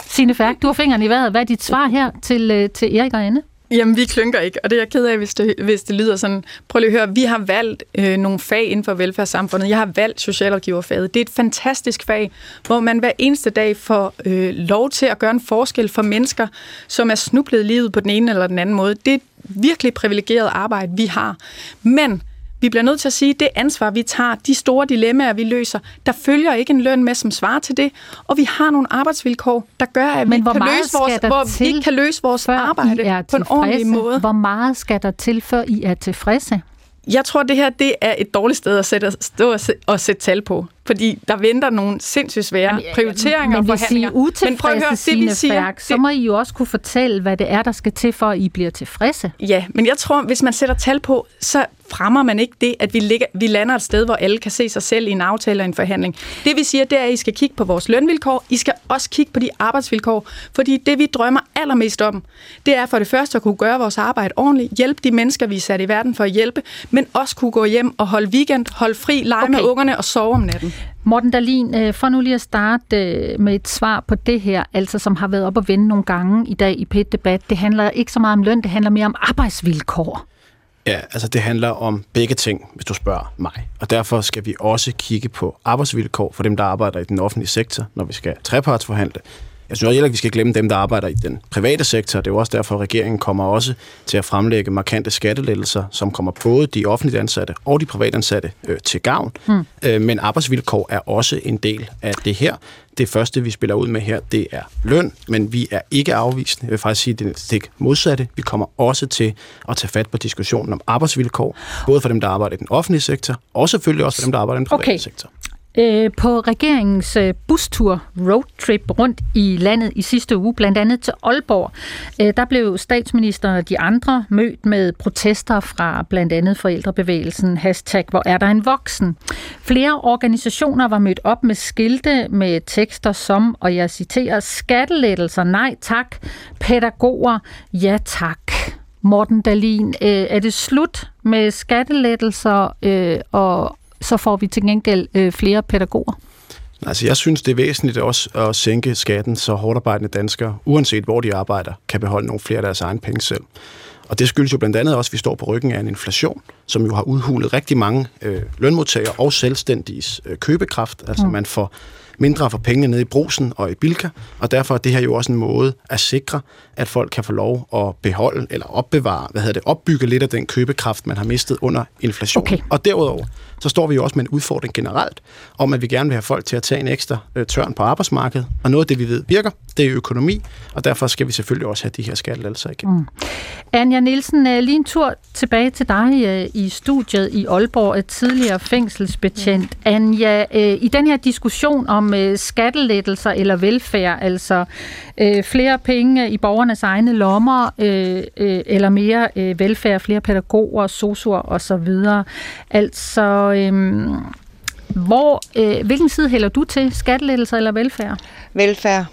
Speaker 3: Signe Færk, du har fingeren i vejret. Hvad er dit svar her til, øh, til Erik og Anne?
Speaker 8: Jamen, vi klynker ikke, og det er jeg ked af, hvis det, hvis det lyder sådan. Prøv lige at høre, vi har valgt øh, nogle fag inden for velfærdssamfundet. Jeg har valgt socialrådgiverfaget. Det er et fantastisk fag, hvor man hver eneste dag får øh, lov til at gøre en forskel for mennesker, som er snublet i livet på den ene eller den anden måde. Det er et virkelig privilegeret arbejde, vi har. Men vi bliver nødt til at sige, at det ansvar, vi tager, de store dilemmaer, vi løser, der følger ikke en løn med, som svarer til det, og vi har nogle arbejdsvilkår, der gør, at vi,
Speaker 3: Men hvor
Speaker 8: kan løse vores, hvor vi ikke kan løse vores arbejde på en ordentlig måde.
Speaker 3: Hvor meget skal der til, før I er tilfredse?
Speaker 8: Jeg tror, det her det er et dårligt sted at sætte, stå og, sæ- og sætte tal på. Fordi der venter nogle sindssygt svære
Speaker 3: Jamen,
Speaker 8: prioriteringer
Speaker 3: Men
Speaker 8: og
Speaker 3: hvis I
Speaker 8: forhandlinger. Men prøv at høre, det vi siger...
Speaker 3: Færk, så må I jo også kunne fortælle, hvad det er, der skal til, for at I bliver tilfredse.
Speaker 8: Ja, men jeg tror, hvis man sætter tal på, så fremmer man ikke det, at vi, ligger, vi lander et sted, hvor alle kan se sig selv i en aftale og en forhandling. Det vi siger, det er, at I skal kigge på vores lønvilkår. I skal også kigge på de arbejdsvilkår. Fordi det, vi drømmer allermest om, det er for det første at kunne gøre vores arbejde ordentligt, hjælpe de mennesker, vi er sat i verden for at hjælpe, men også kunne gå hjem og holde weekend, holde fri, lege okay. med ungerne og sove om natten.
Speaker 3: Morten Dalin, øh, for nu lige at starte øh, med et svar på det her, altså som har været op og vende nogle gange i dag i pet debat Det handler ikke så meget om løn, det handler mere om arbejdsvilkår.
Speaker 1: Ja, altså det handler om begge ting, hvis du spørger mig. Og derfor skal vi også kigge på arbejdsvilkår for dem, der arbejder i den offentlige sektor, når vi skal trepartsforhandle. Jeg synes heller ikke, vi skal glemme dem, der arbejder i den private sektor. Det er jo også derfor, at regeringen kommer også til at fremlægge markante skattelettelser, som kommer både de offentligt ansatte og de privatansatte øh, til gavn. Hmm. Øh, men arbejdsvilkår er også en del af det her. Det første, vi spiller ud med her, det er løn, men vi er ikke afvisende. Jeg vil faktisk sige, det er stik modsatte. Vi kommer også til at tage fat på diskussionen om arbejdsvilkår, både for dem, der arbejder i den offentlige sektor, og selvfølgelig også for dem, der arbejder i den private
Speaker 3: Okay.
Speaker 1: sektor.
Speaker 3: Øh, på regeringens øh, bustur roadtrip rundt i landet i sidste uge, blandt andet til Aalborg, øh, der blev statsministeren og de andre mødt med protester fra blandt andet forældrebevægelsen hashtag Hvor er der en voksen? Flere organisationer var mødt op med skilte med tekster som, og jeg citerer, skattelettelser, nej tak, pædagoger, ja tak. Morten Dalin, er det slut med skattelettelser, og så får vi til gengæld øh, flere pædagoger?
Speaker 1: Altså, jeg synes, det er væsentligt også at sænke skatten, så hårdarbejdende danskere, uanset hvor de arbejder, kan beholde nogle flere af deres egen penge selv. Og det skyldes jo blandt andet også, at vi står på ryggen af en inflation, som jo har udhulet rigtig mange øh, lønmodtagere og selvstændiges øh, købekraft. Altså mm. man får mindre for pengene nede i brusen og i Bilka, og derfor er det her jo også en måde at sikre, at folk kan få lov at beholde eller opbevare, hvad hedder det, opbygge lidt af den købekraft, man har mistet under inflationen.
Speaker 3: Okay.
Speaker 1: Og derudover, så står vi jo også med en udfordring generelt, om at vi gerne vil have folk til at tage en ekstra øh, tørn på arbejdsmarkedet, og noget af det, vi ved virker, det er økonomi, og derfor skal vi selvfølgelig også have de her skattelettelser igen. Mm.
Speaker 3: Anja Nielsen, øh, lige en tur tilbage til dig øh, i studiet i Aalborg, et tidligere fængselsbetjent. Anja, øh, i den her diskussion om øh, skattelettelser eller velfærd, altså øh, flere penge i borgernes egne lommer, øh, øh, eller mere øh, velfærd, flere pædagoger, sosuer osv., altså... Øh, hvor, øh, hvilken side hælder du til? Skattelettelser eller velfærd?
Speaker 4: Velfærd.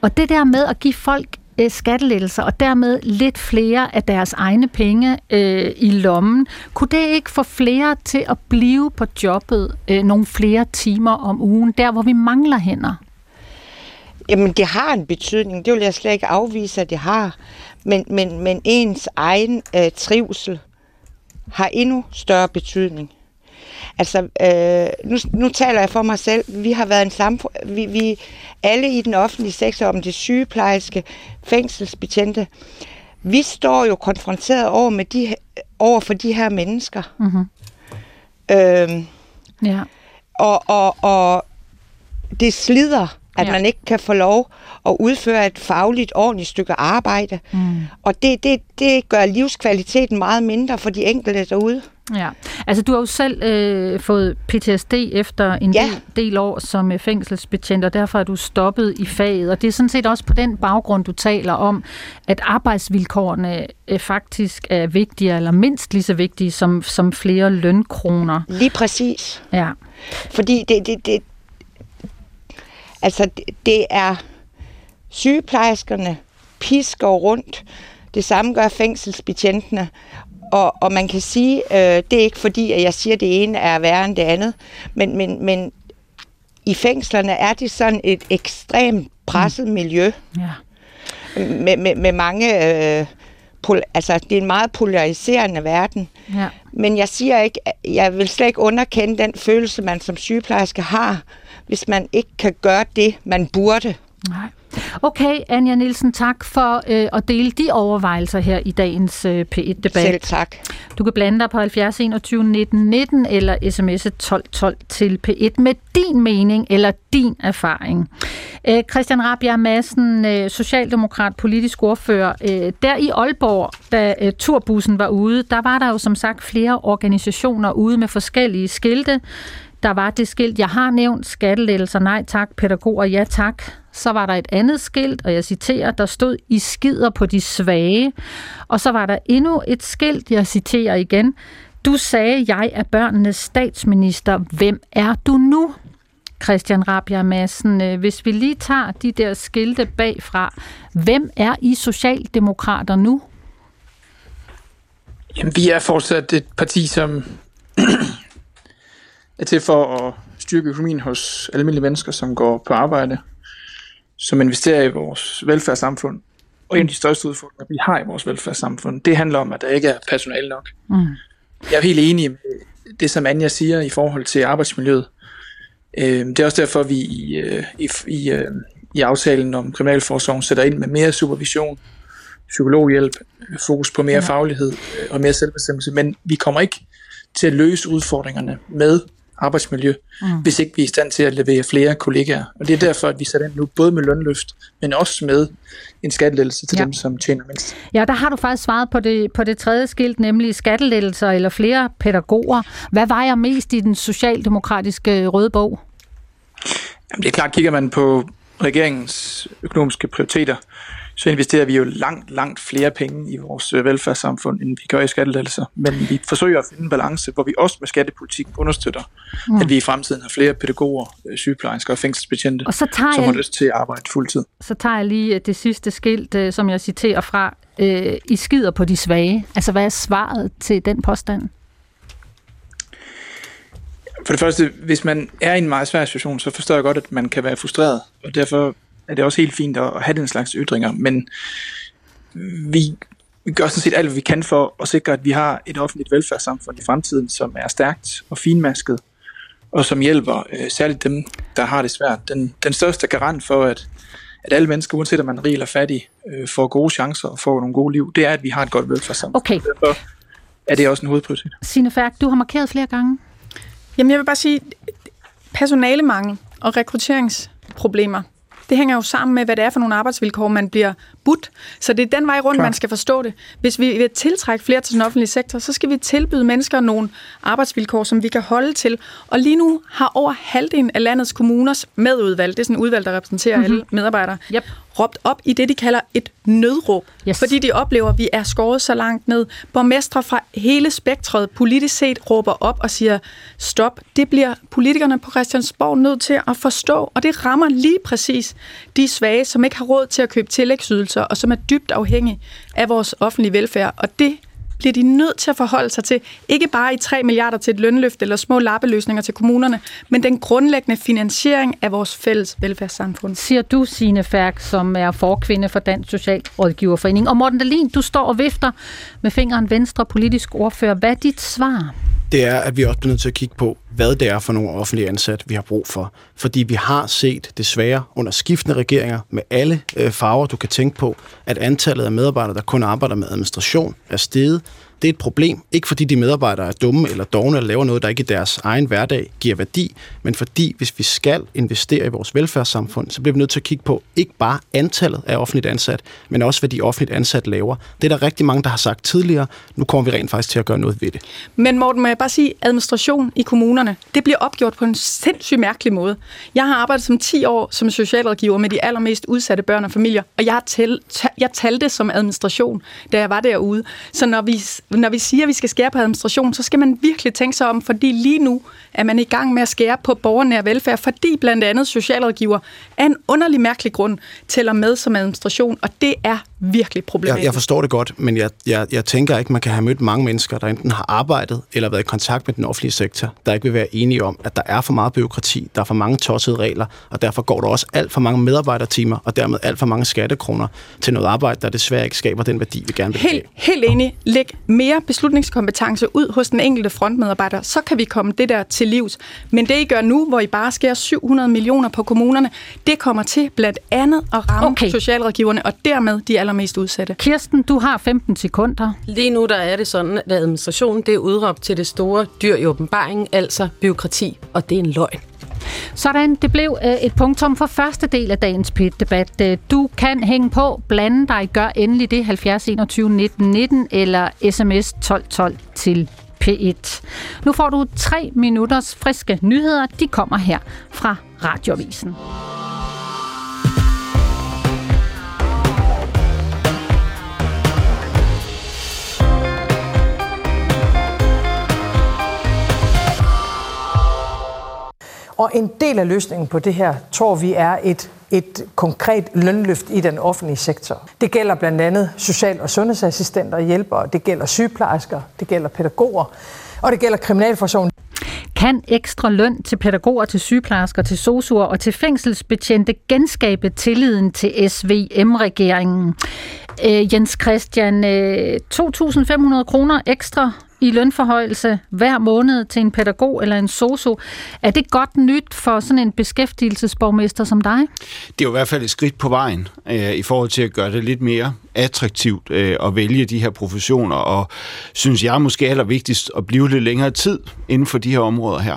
Speaker 3: Og det der med at give folk øh, skattelettelser, og dermed lidt flere af deres egne penge øh, i lommen, kunne det ikke få flere til at blive på jobbet øh, nogle flere timer om ugen, der hvor vi mangler hænder?
Speaker 4: Jamen, det har en betydning. Det vil jeg slet ikke afvise, at det har. Men, men, men ens egen øh, trivsel har endnu større betydning. Altså, øh, nu, nu taler jeg for mig selv. Vi har været en samfund... Vi, vi alle i den offentlige sektor, om det sygeplejerske, fængselsbetjente, vi står jo konfronteret over, med de, over for de her mennesker.
Speaker 3: Mm-hmm.
Speaker 4: Øh,
Speaker 3: Ja.
Speaker 4: og, og, og det slider, at
Speaker 3: Ja.
Speaker 4: man ikke kan få lov at udføre et fagligt ordentligt stykke arbejde.
Speaker 3: Mm.
Speaker 4: Og det, det, det gør livskvaliteten meget mindre for de enkelte derude.
Speaker 3: Ja, altså du har jo selv øh, fået PTSD efter en
Speaker 4: Ja.
Speaker 3: del, del år som øh, fængselsbetjent, og derfor er du stoppet i faget. Og det er sådan set også på den baggrund, du taler om, at arbejdsvilkårene øh, faktisk er vigtige, eller mindst lige så vigtige som, som flere lønkroner.
Speaker 4: Lige præcis.
Speaker 3: Ja.
Speaker 4: Fordi det, det, det, altså det, er sygeplejerskerne pisker rundt. Det samme gør fængselsbetjentene. Og, og man kan sige, øh, det er ikke fordi, at jeg siger, at det ene er værre end det andet, men, men, men i fængslerne er det sådan et ekstremt presset miljø
Speaker 3: ja.
Speaker 4: med, med, med mange øh, altså, det er en meget polariserende verden.
Speaker 3: Ja.
Speaker 4: Men jeg siger ikke, jeg vil slet ikke underkende den følelse, man som sygeplejerske har, hvis man ikke kan gøre det, man burde.
Speaker 3: Nej. Okay, Anja Nielsen, tak for øh, at dele de overvejelser her i dagens øh, P1-debat.
Speaker 4: Selv tak.
Speaker 3: Du kan blande dig på 70 21 19 19 eller sms'e 12 12 til P1 med din mening eller din erfaring. Øh, Christian Rabia Madsen, øh, socialdemokrat, politisk ordfører. Øh, der i Aalborg, da øh, turbussen var ude, der var der jo som sagt flere organisationer ude med forskellige skilte. Der var det skilt, jeg har nævnt, skattelettelser, nej tak, pædagoger, ja tak. Så var der et andet skilt, og jeg citerer, der stod, I skider på de svage. Og så var der endnu et skilt, jeg citerer igen, du sagde, jeg er børnenes statsminister. Hvem er du nu? Christian Rabia Madsen, øh, hvis vi lige tager de der skilte bagfra, hvem er I socialdemokrater nu?
Speaker 6: Jamen, vi er fortsat et parti, som er til for at styrke økonomien hos almindelige mennesker, som går på arbejde, som investerer i vores velfærdssamfund. Og en af de største udfordringer, vi har i vores velfærdssamfund, det handler om, at der ikke er personale nok.
Speaker 3: Mm.
Speaker 6: Jeg er helt enig med det, som Anja siger i forhold til arbejdsmiljøet. Øh, Det er også derfor, vi i, øh, i, i, øh, i aftalen om kriminalforsorgen sætter ind med mere supervision, psykologhjælp, øh, fokus på mere
Speaker 3: Ja.
Speaker 6: faglighed og mere selvbestemmelse. Men vi kommer ikke til at løse udfordringerne med arbejdsmiljø, mm. hvis ikke vi er i stand til at levere flere kollegaer. Og det er derfor, at vi sætter ind nu både med lønløft, men også med en skattelettelse til
Speaker 3: Ja.
Speaker 6: dem, som tjener mindst.
Speaker 3: Ja, der har du faktisk svaret på det, på det tredje skilt, nemlig skattelettelser eller flere pædagoger. Hvad vejer mest i den socialdemokratiske røde bog?
Speaker 6: Jamen, det er klart, kigger man på regeringens økonomiske prioriteter, så investerer vi jo langt, langt flere penge i vores øh, velfærdssamfund, end vi gør i skattelettelser. Men vi forsøger at finde en balance, hvor vi også med skattepolitik understøtter, mm. at vi i fremtiden har flere pædagoger, øh, sygeplejersker og fængselsbetjente,
Speaker 3: Og så tager,
Speaker 6: som har
Speaker 3: jeg,
Speaker 6: lyst til at arbejde fuldtid.
Speaker 3: så tager jeg lige øh, det sidste skilt, som jeg citerer fra. Øh, I skider på de svage. Altså, hvad er svaret til den påstand?
Speaker 6: For det første, hvis man er i en meget svær situation, så forstår jeg godt, at man kan være frustreret, og derfor er det også helt fint at have den slags ytringer, men vi, vi gør sådan set alt, hvad vi kan for at sikre, at vi har et offentligt velfærdssamfund i fremtiden, som er stærkt og finmasket, og som hjælper øh, særligt dem, der har det svært. Den, den største garant for, at, at alle mennesker, uanset om man er rig eller fattig, øh, får gode chancer og får nogle gode liv, det er, at vi har et godt velfærdssamfund.
Speaker 3: Okay.
Speaker 6: Derfor er det også en hovedprioritet.
Speaker 3: Signe Færk, du har markeret flere gange.
Speaker 8: Jamen jeg vil bare sige, personalemangel og rekrutteringsproblemer, det hænger jo sammen med, hvad det er for nogle arbejdsvilkår, man bliver budt. Så det er den vej rundt,
Speaker 6: Klar.
Speaker 8: man skal forstå det. Hvis vi vil tiltrække flere til den offentlige sektor, så skal vi tilbyde mennesker nogle arbejdsvilkår, som vi kan holde til. Og lige nu har over halvdelen af landets kommuners medudvalg, det er sådan et udvalg, der repræsenterer mm-hmm. alle medarbejdere,
Speaker 3: Yep.
Speaker 8: råbt op i det, de kalder et nødråb.
Speaker 3: Yes.
Speaker 8: Fordi de oplever, at vi er skåret så langt ned. Borgmestre fra hele spektret politisk set råber op og siger, stop. Det bliver politikerne på Christiansborg nødt til at forstå, og det rammer lige præcis de svage, som ikke har råd til at købe tillægsydelser, og som er dybt afhængige af vores offentlige velfærd. Og det bliver de nødt til at forholde sig til. Ikke bare i 3 milliarder til et lønløft eller små lappeløsninger til kommunerne, men den grundlæggende finansiering af vores fælles velfærdssamfund.
Speaker 3: Siger du, Signe Færk, som er forkvinde for Dansk Socialrådgiverforening. Og Morten Dahlin, du står og vifter med fingeren venstre politisk ordfører. Hvad er dit svar?
Speaker 1: Det er, at vi også bliver nødt til at kigge på, hvad det er for nogle offentlige ansatte, vi har brug for. Fordi vi har set desværre under skiftende regeringer med alle øh, farver, du kan tænke på, at antallet af medarbejdere, der kun arbejder med administration, er steget. Det er et problem, ikke fordi de medarbejdere er dumme eller dogne eller laver noget, der ikke i deres egen hverdag giver værdi, men fordi hvis vi skal investere i vores velfærdssamfund, så bliver vi nødt til at kigge på ikke bare antallet af offentligt ansat, men også hvad de offentligt ansat laver. Det er der rigtig mange, der har sagt tidligere. Nu kommer vi rent faktisk til at gøre noget ved det.
Speaker 8: Men Morten, må jeg bare sige, administration i kommunerne, det bliver opgjort på en sindssygt mærkelig måde. Jeg har arbejdet som 10 år som socialrådgiver med de allermest udsatte børn og familier, og jeg, tæl, jeg talte som administration, da jeg var derude. Så når vi, når vi siger, at vi skal skære på administration, så skal man virkelig tænke sig om, fordi lige nu er man i gang med at skære på borgernær velfærd, fordi blandt andet socialrådgiver af en underlig mærkelig grund tæller med som administration, og det er virkelig problematisk.
Speaker 1: Jeg, jeg forstår det godt, men jeg, jeg, jeg tænker ikke, man kan have mødt mange mennesker, der enten har arbejdet eller været i kontakt med den offentlige sektor, der ikke vil være enige om, at der er for meget byråkrati, der er for mange tossede regler, og derfor går der også alt for mange medarbejdertimer, og dermed alt for mange skattekroner til noget arbejde, der desværre ikke skaber den værdi, vi gerne vil have.
Speaker 8: Helt, helt enig. Læg mere beslutningskompetence ud hos den enkelte frontmedarbejder, så kan vi komme det der til livs. Men det, I gør nu, hvor I bare skærer 700 millioner på kommunerne, det kommer til blandt andet at ramme okay. socialrådgiverne, og dermed de allermest udsatte.
Speaker 3: Kirsten, du har 15 sekunder.
Speaker 5: Lige nu der er det sådan, at administrationen det er udråbt til det store dyr i åbenbaringen, altså byråkrati, og det er en løgn.
Speaker 3: Sådan, det blev øh, et punktum for første del af dagens PIT-debat. Øh, du kan hænge på, blande dig, gør endelig det 70 21 19 19 eller sms 12 12 til P1. Nu får du tre minutters friske nyheder. De kommer her fra Radiovisen.
Speaker 2: Og en del af løsningen på det her, tror vi, er et, et konkret lønløft i den offentlige sektor. Det gælder blandt andet social- og sundhedsassistenter og hjælpere, det gælder sygeplejersker, det gælder pædagoger, og det gælder kriminalforsorgen.
Speaker 3: Kan ekstra løn til pædagoger, til sygeplejersker, til sosuer og til fængselsbetjente genskabe tilliden til SVM-regeringen? Øh, Jens Christian, øh, 2.500 kroner ekstra i lønforhøjelse hver måned til en pædagog eller en sosu. Er det godt nyt for sådan en beskæftigelsesborgmester som dig?
Speaker 9: Det er jo i hvert fald et skridt på vejen øh, i forhold til at gøre det lidt mere attraktivt øh, at vælge de her professioner, og synes jeg måske allervigtigst at blive lidt længere tid inden for de her områder her.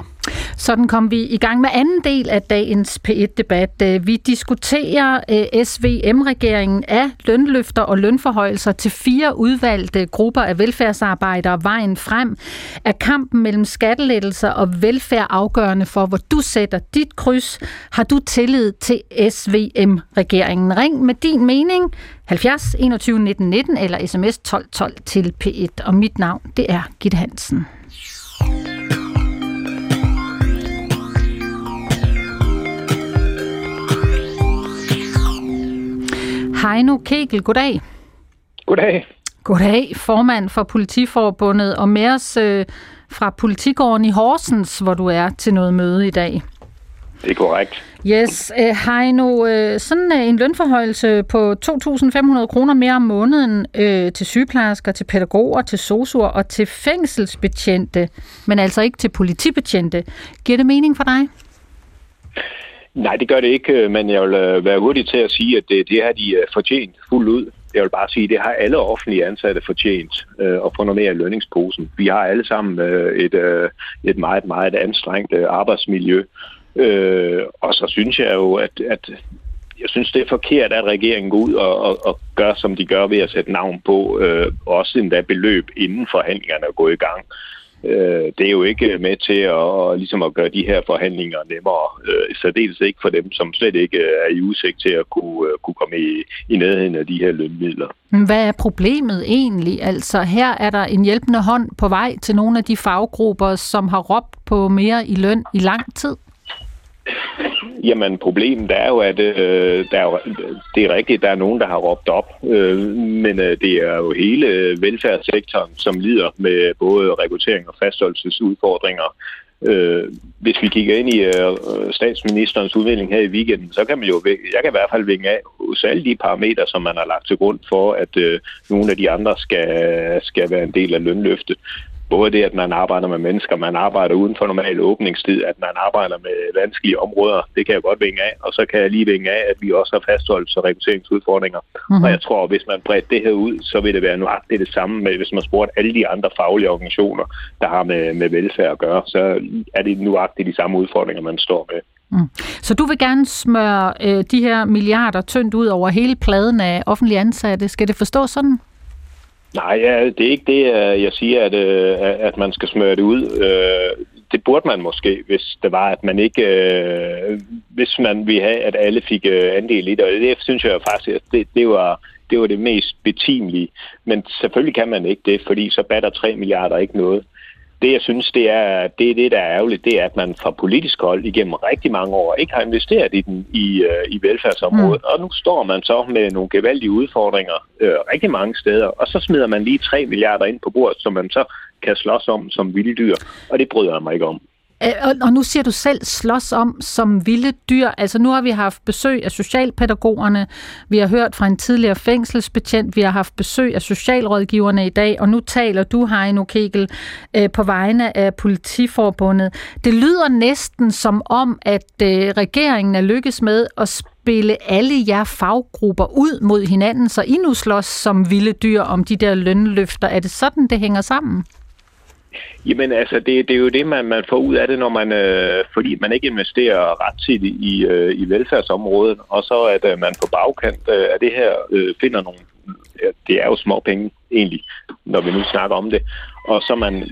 Speaker 3: Sådan kom vi i gang med anden del af dagens P1-debat. Øh, vi diskuterer øh, SVM-regeringen af lønløfter og lønforhøjelser til fire udvalgte grupper af velfærdsarbejdere vejen frem. Er kampen mellem skattelettelser og velfærd afgørende for, hvor du sætter dit kryds? Har du tillid til SVM-regeringen? Ring med din mening 70 21 19 19 eller sms 12 12 til P1. Og mit navn, det er Gitte Hansen. Heino Kegel, goddag.
Speaker 10: Goddag.
Speaker 3: Goddag, formand for Politiforbundet, og med os øh, fra Politigården i Horsens, hvor du er til noget møde i dag.
Speaker 10: Det er korrekt.
Speaker 3: Yes, øh, Heino, øh, sådan øh, en lønforhøjelse på 2.500 kroner mere om måneden øh, til sygeplejersker, til pædagoger, til sosuer og til fængselsbetjente, men altså ikke til politibetjente. Giver det mening for dig?
Speaker 10: Nej, det gør det ikke, øh, men jeg vil øh, være hurtig til at sige, at det, det har de øh, fortjent fuldt ud. Jeg vil bare sige, at det har alle offentlige ansatte fortjent øh, at få noget mere i lønningsposen. Vi har alle sammen øh, et, øh, et meget, meget anstrengt øh, arbejdsmiljø. Øh, og så synes jeg jo, at, at jeg synes, det er forkert, at regeringen går ud og, og, og gør, som de gør ved at sætte navn på, øh, også endda beløb inden forhandlingerne er gået i gang øh, det er jo ikke med til at, ligesom at gøre de her forhandlinger nemmere. Øh, særdeles ikke for dem, som slet ikke er i udsigt til at kunne, øh, kunne komme i, i nærheden af de her lønmidler.
Speaker 3: Hvad er problemet egentlig? Altså her er der en hjælpende hånd på vej til nogle af de faggrupper, som har råbt på mere i løn i lang tid.
Speaker 10: Jamen, problemet er jo, at øh, der er, det er rigtigt, at der er nogen, der har råbt op, øh, men øh, det er jo hele øh, velfærdssektoren, som lider med både rekruttering og fastholdelsesudfordringer. Øh, hvis vi kigger ind i øh, statsministerens udvikling her i weekenden, så kan man jo, jeg kan i hvert fald vinge af hos alle de parametre, som man har lagt til grund for, at øh, nogle af de andre skal, skal være en del af lønløftet både det, at man arbejder med mennesker, man arbejder uden for normal åbningstid, at man arbejder med vanskelige områder, det kan jeg godt vinge af. Og så kan jeg lige vinge af, at vi også har fastholdt og rekrutteringsudfordringer. Mm-hmm. Og jeg tror, at hvis man bredt det her ud, så vil det være nøjagtigt det samme, med, hvis man spurgte alle de andre faglige organisationer, der har med, med velfærd at gøre, så er det nøjagtigt de samme udfordringer, man står med. Mm.
Speaker 3: Så du vil gerne smøre øh, de her milliarder tyndt ud over hele pladen af offentlige ansatte. Skal det forstås sådan?
Speaker 10: Nej, ja, det er ikke det, øh, jeg siger, øh, at, at man skal smøre det ud. Øh, det burde man måske, hvis det var, at man ikke, hvis man ville have, at alle fik andel i det. Og det synes jeg faktisk, at det, det var det var det mest betimelige. Men selvfølgelig kan man ikke det, fordi så batter 3 milliarder ikke noget det, jeg synes, det er, det er det, der er ærgerligt, det er, at man fra politisk hold igennem rigtig mange år ikke har investeret i den i, uh, i velfærdsområdet. Mm. Og nu står man så med nogle gevaldige udfordringer uh, rigtig mange steder, og så smider man lige 3 milliarder ind på bordet, som man så kan slås om som vilddyr, og det bryder jeg mig ikke om.
Speaker 3: Øh, og nu siger du selv slås om som vilde dyr. Altså nu har vi haft besøg af socialpædagogerne, vi har hørt fra en tidligere fængselsbetjent, vi har haft besøg af socialrådgiverne i dag, og nu taler du, Heino Kegel, øh, på vegne af politiforbundet. Det lyder næsten som om, at øh, regeringen er lykkes med at spille alle jer faggrupper ud mod hinanden, så I nu slås som vilde dyr om de der lønløfter. Er det sådan, det hænger sammen?
Speaker 10: Jamen altså, det, det er jo det, man, man får ud af det, når man, øh, fordi man ikke investerer ret i, øh, i velfærdsområdet, og så at øh, man på bagkant øh, af det her øh, finder nogle, ja, det er jo små penge egentlig, når vi nu snakker om det, og så man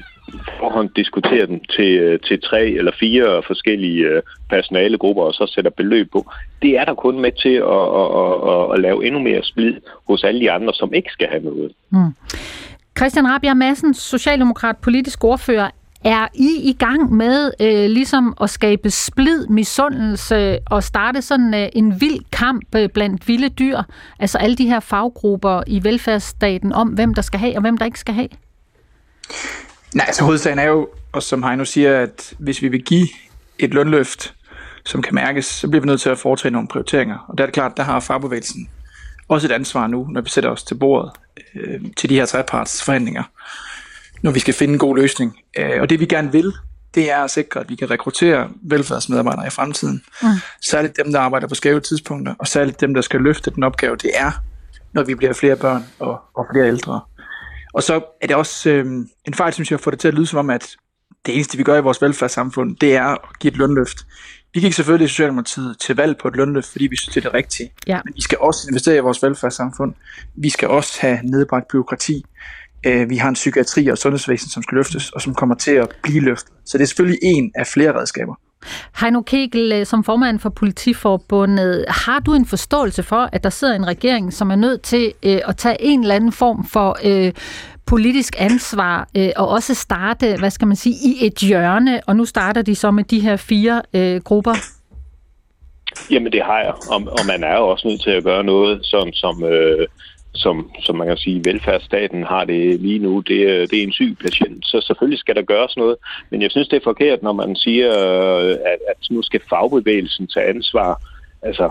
Speaker 10: forhånd diskuterer den til, øh, til tre eller fire forskellige øh, personalegrupper, og så sætter beløb på. Det er der kun med til at, at, at, at lave endnu mere splid hos alle de andre, som ikke skal have noget. Mm.
Speaker 3: Christian Rabia Madsen, Socialdemokrat, politisk ordfører. Er I i gang med øh, ligesom at skabe splid, misundelse og starte sådan øh, en vild kamp øh, blandt vilde dyr? Altså alle de her faggrupper i velfærdsstaten om, hvem der skal have og hvem der ikke skal have?
Speaker 6: Nej, altså hovedsagen er jo, og som Heino siger, at hvis vi vil give et lønløft, som kan mærkes, så bliver vi nødt til at foretage nogle prioriteringer. Og der er det klart, der har fagbevægelsen også et ansvar nu, når vi sætter os til bordet øh, til de her trepartsforhandlinger, når vi skal finde en god løsning. Øh, og det vi gerne vil, det er at sikre, at vi kan rekruttere velfærdsmedarbejdere i fremtiden. Mm. Særligt dem, der arbejder på skæve tidspunkter, og særligt dem, der skal løfte den opgave, det er, når vi bliver flere børn og, og flere ældre. Og så er det også øh, en fejl, synes jeg, at få det til at lyde som om, at det eneste, vi gør i vores velfærdssamfund, det er at give et lønløft. Vi gik selvfølgelig i Socialdemokratiet til valg på et lønløft, fordi vi synes, det er det rigtige. Ja. Men vi skal også investere i vores velfærdssamfund. Vi skal også have nedbragt byråkrati. Øh, vi har en psykiatri og sundhedsvæsen, som skal løftes, og som kommer til at blive løftet. Så det er selvfølgelig en af flere redskaber.
Speaker 3: Heino Kegel, øh, som formand for Politiforbundet, har du en forståelse for, at der sidder en regering, som er nødt til øh, at tage en eller anden form for øh, politisk ansvar øh, og også starte, hvad skal man sige, i et hjørne, og nu starter de så med de her fire øh, grupper?
Speaker 10: Jamen det har jeg, og, og man er jo også nødt til at gøre noget, som, som, øh, som, som man kan sige, velfærdsstaten har det lige nu. Det, øh, det er en syg patient, så selvfølgelig skal der gøres noget. Men jeg synes, det er forkert, når man siger, øh, at, at nu skal fagbevægelsen tage ansvar. Altså,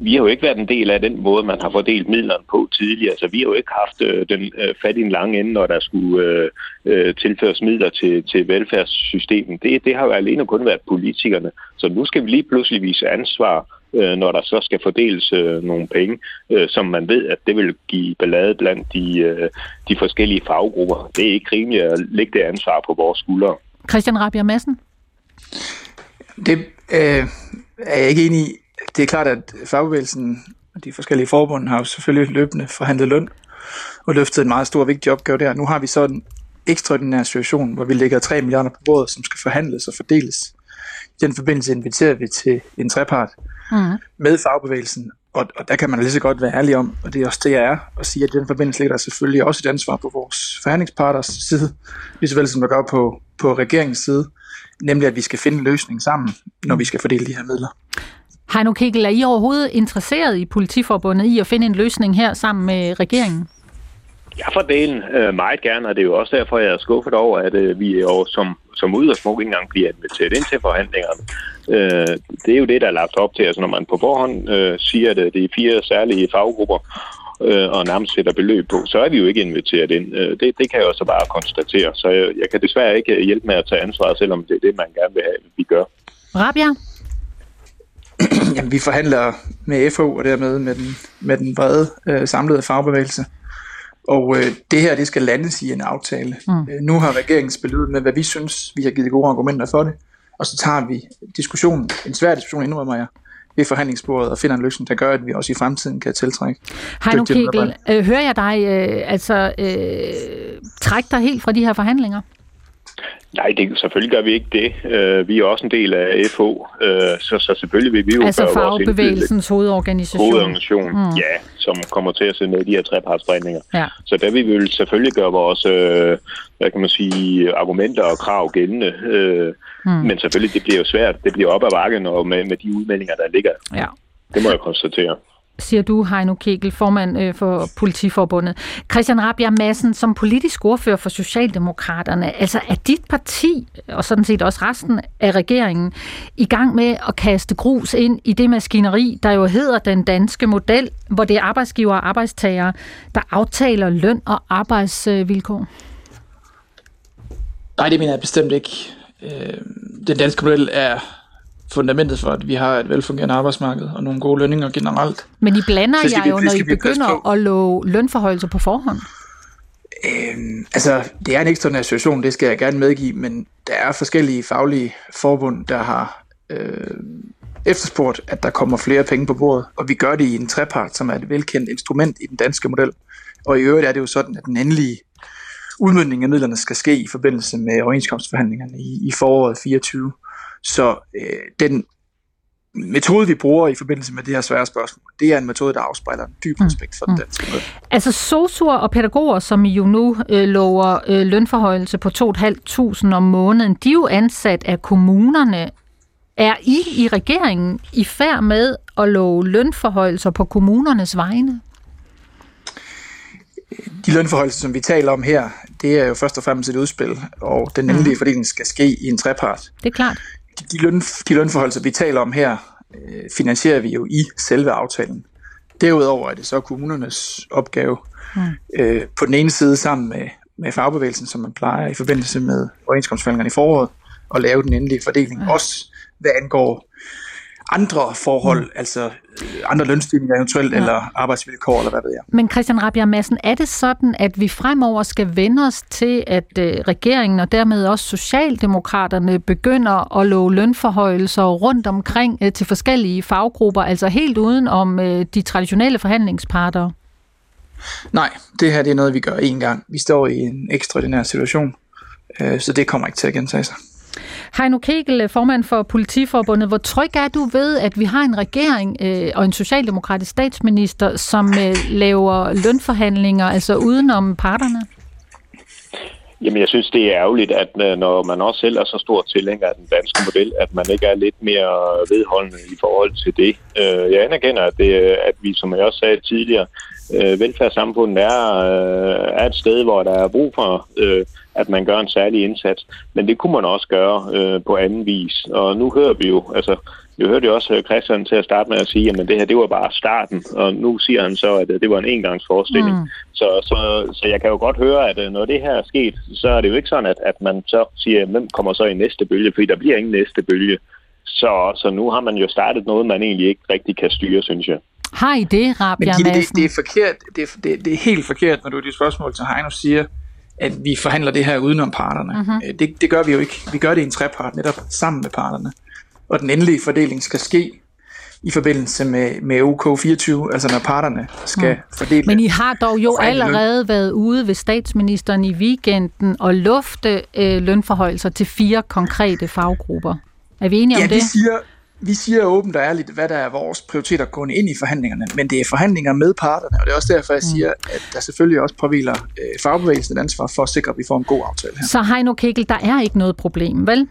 Speaker 10: vi har jo ikke været en del af den måde, man har fordelt midlerne på tidligere. Altså, vi har jo ikke haft øh, den øh, fat i en lang ende, når der skulle øh, øh, tilføres midler til, til velfærdssystemet. Det, det har jo alene kun været politikerne. Så nu skal vi lige pludselig vise ansvar, øh, når der så skal fordeles øh, nogle penge, øh, som man ved, at det vil give ballade blandt de, øh, de forskellige faggrupper. Det er ikke rimeligt at lægge det ansvar på vores skuldre.
Speaker 3: Christian Rabia Madsen?
Speaker 6: Det øh, er jeg ikke enig i det er klart, at fagbevægelsen og de forskellige forbund har jo selvfølgelig løbende forhandlet løn og løftet en meget stor og vigtig opgave der. Nu har vi så en ekstraordinær situation, hvor vi lægger 3 milliarder på bordet, som skal forhandles og fordeles. I den forbindelse inviterer vi til en trepart mm. med fagbevægelsen, og, og der kan man lige så godt være ærlig om, og det er også det, jeg er, at sige, at i den forbindelse ligger der selvfølgelig også et ansvar på vores forhandlingsparters side, lige så vel som der gør på, på regeringens side, nemlig at vi skal finde en løsning sammen, når vi skal fordele de her midler.
Speaker 3: Heino Kegel, er I overhovedet interesseret i politiforbundet i at finde en løsning her sammen med regeringen?
Speaker 10: Ja, for delen øh, meget gerne, og det er jo også derfor, jeg er skuffet over, at øh, vi jo som, som udgangspunkt ikke engang bliver inviteret ind til forhandlingerne. Øh, det er jo det, der er lagt op til. Altså når man på forhånd øh, siger, at det er fire særlige faggrupper, øh, og nærmest sætter beløb på, så er vi jo ikke inviteret ind. Øh, det, det kan jeg også bare konstatere. Så jeg, jeg kan desværre ikke hjælpe med at tage ansvar, selvom det er det, man gerne vil have, vi gør.
Speaker 3: Rabia?
Speaker 6: Jamen, vi forhandler med FO og dermed med den, med den brede øh, samlede fagbevægelse. Og øh, det her, det skal landes i en aftale. Mm. Øh, nu har regeringen spillet med, hvad vi synes, vi har givet gode argumenter for det. Og så tager vi diskussionen, en svær diskussion indrømmer jeg, ved forhandlingsbordet og finder en løsning, der gør, at vi også i fremtiden kan tiltrække
Speaker 3: Heino Kegel, øh, hører jeg dig øh, altså øh, trække dig helt fra de her forhandlinger?
Speaker 10: Nej, det, selvfølgelig gør vi ikke det. Uh, vi er også en del af FH, uh, så, så selvfølgelig vil vi jo
Speaker 3: altså gøre vores fagbevægelsens hovedorganisation.
Speaker 10: Hovedorganisation, mm. ja, som kommer til at se med i de her trepartsforhandlinger.
Speaker 3: Ja.
Speaker 10: Så der vil vi vil selvfølgelig gøre vores, uh, hvad kan man sige, argumenter og krav gældende. Uh, mm. Men selvfølgelig, det bliver jo svært. Det bliver op ad bakken og med, med de udmeldinger, der ligger.
Speaker 3: Ja.
Speaker 10: Det må jeg konstatere
Speaker 3: siger du, Heino Kegel, formand øh, for Politiforbundet. Christian Rabia Madsen, som politisk ordfører for Socialdemokraterne, altså er dit parti, og sådan set også resten af regeringen, i gang med at kaste grus ind i det maskineri, der jo hedder den danske model, hvor det er arbejdsgiver og arbejdstagere, der aftaler løn og arbejdsvilkår?
Speaker 6: Nej, det mener jeg bestemt ikke. Øh, den danske model er fundamentet for, at vi har et velfungerende arbejdsmarked og nogle gode lønninger generelt.
Speaker 3: Men I blander jer jo, når I begynder at love lønforholdelser på forhånd.
Speaker 6: Øhm, altså, det er en ekstraordinær situation, det skal jeg gerne medgive, men der er forskellige faglige forbund, der har øh, efterspurgt, at der kommer flere penge på bordet, og vi gør det i en trepart, som er et velkendt instrument i den danske model. Og i øvrigt er det jo sådan, at den endelige udmyndning af midlerne skal ske i forbindelse med overenskomstforhandlingerne i, i foråret 24. Så øh, den metode, vi bruger i forbindelse med det her svære spørgsmål, det er en metode, der afspejler en dyb mm. respekt for mm. den danske måde.
Speaker 3: Altså sosuer og pædagoger, som I jo nu øh, lover øh, lønforhøjelse på 2.500 om måneden, de er jo ansat af kommunerne. Er I i regeringen i færd med at love lønforhøjelser på kommunernes vegne?
Speaker 6: De lønforhøjelser, som vi taler om her, det er jo først og fremmest et udspil, og den endelige mm. fordeling skal ske i en trepart.
Speaker 3: Det er klart
Speaker 6: de, løn, de lønforhold, vi taler om her, øh, finansierer vi jo i selve aftalen. Derudover er det så kommunernes opgave mm. øh, på den ene side sammen med, med fagbevægelsen, som man plejer i forbindelse med overenskomstforhandlingerne i foråret, at lave den endelige fordeling. Mm. Også hvad angår andre forhold, mm. altså øh, andre lønstigninger eventuelt, ja. eller arbejdsvilkår, eller hvad ved jeg.
Speaker 3: Men Christian Rabia Madsen, er det sådan, at vi fremover skal vende os til, at øh, regeringen og dermed også Socialdemokraterne begynder at love lønforhøjelser rundt omkring øh, til forskellige faggrupper, altså helt uden om de traditionelle forhandlingsparter?
Speaker 6: Nej, det her det er noget, vi gør én gang. Vi står i en ekstraordinær situation, så det kommer ikke til at gentage sig.
Speaker 3: Heino Kegel, eh, formand for Politiforbundet, hvor tryg er du ved, at vi har en regering øh, og en socialdemokratisk statsminister, som øh, laver lønforhandlinger, altså udenom parterne?
Speaker 10: Jamen, jeg synes, det er ærgerligt, at øh, når man også selv er så stor tilhænger af den danske model, at man ikke er lidt mere vedholdende i forhold til det. Øh, jeg anerkender, at, det, at vi, som jeg også sagde tidligere, øh, velfærdssamfundet er, er et sted, hvor der er brug for at man gør en særlig indsats. Men det kunne man også gøre øh, på anden vis. Og nu hører vi jo, altså, vi hørte jo også Christian til at starte med at sige, at det her det var bare starten, og nu siger han så, at det var en engangsforestilling. Mm. Så, så, så jeg kan jo godt høre, at øh, når det her er sket, så er det jo ikke sådan, at, at man så siger, hvem kommer så i næste bølge, fordi der bliver ingen næste bølge. Så, så nu har man jo startet noget, man egentlig ikke rigtig kan styre, synes jeg.
Speaker 3: Har I det, Rabia
Speaker 6: Men det, det, er forkert. Det er, det, det er helt forkert, når du i dit spørgsmål til Heino siger, at vi forhandler det her udenom parterne. Mm-hmm. Det, det gør vi jo ikke. Vi gør det i en trepart netop sammen med parterne. Og den endelige fordeling skal ske i forbindelse med, med OK24, altså når parterne skal mm. fordele.
Speaker 3: Men I har dog jo allerede løn. været ude ved statsministeren i weekenden og lufte øh, lønforhøjelser til fire konkrete faggrupper. Er vi enige
Speaker 6: ja,
Speaker 3: om det?
Speaker 6: Vi siger, vi siger åbent og ærligt, hvad der er vores prioriteter gående ind i forhandlingerne, men det er forhandlinger med parterne, og det er også derfor, jeg mm. siger, at der selvfølgelig også påviler øh, fagbevægelsen et ansvar for at sikre, at vi får en god aftale her.
Speaker 3: Så Heino Kegel, der er ikke noget problem, vel?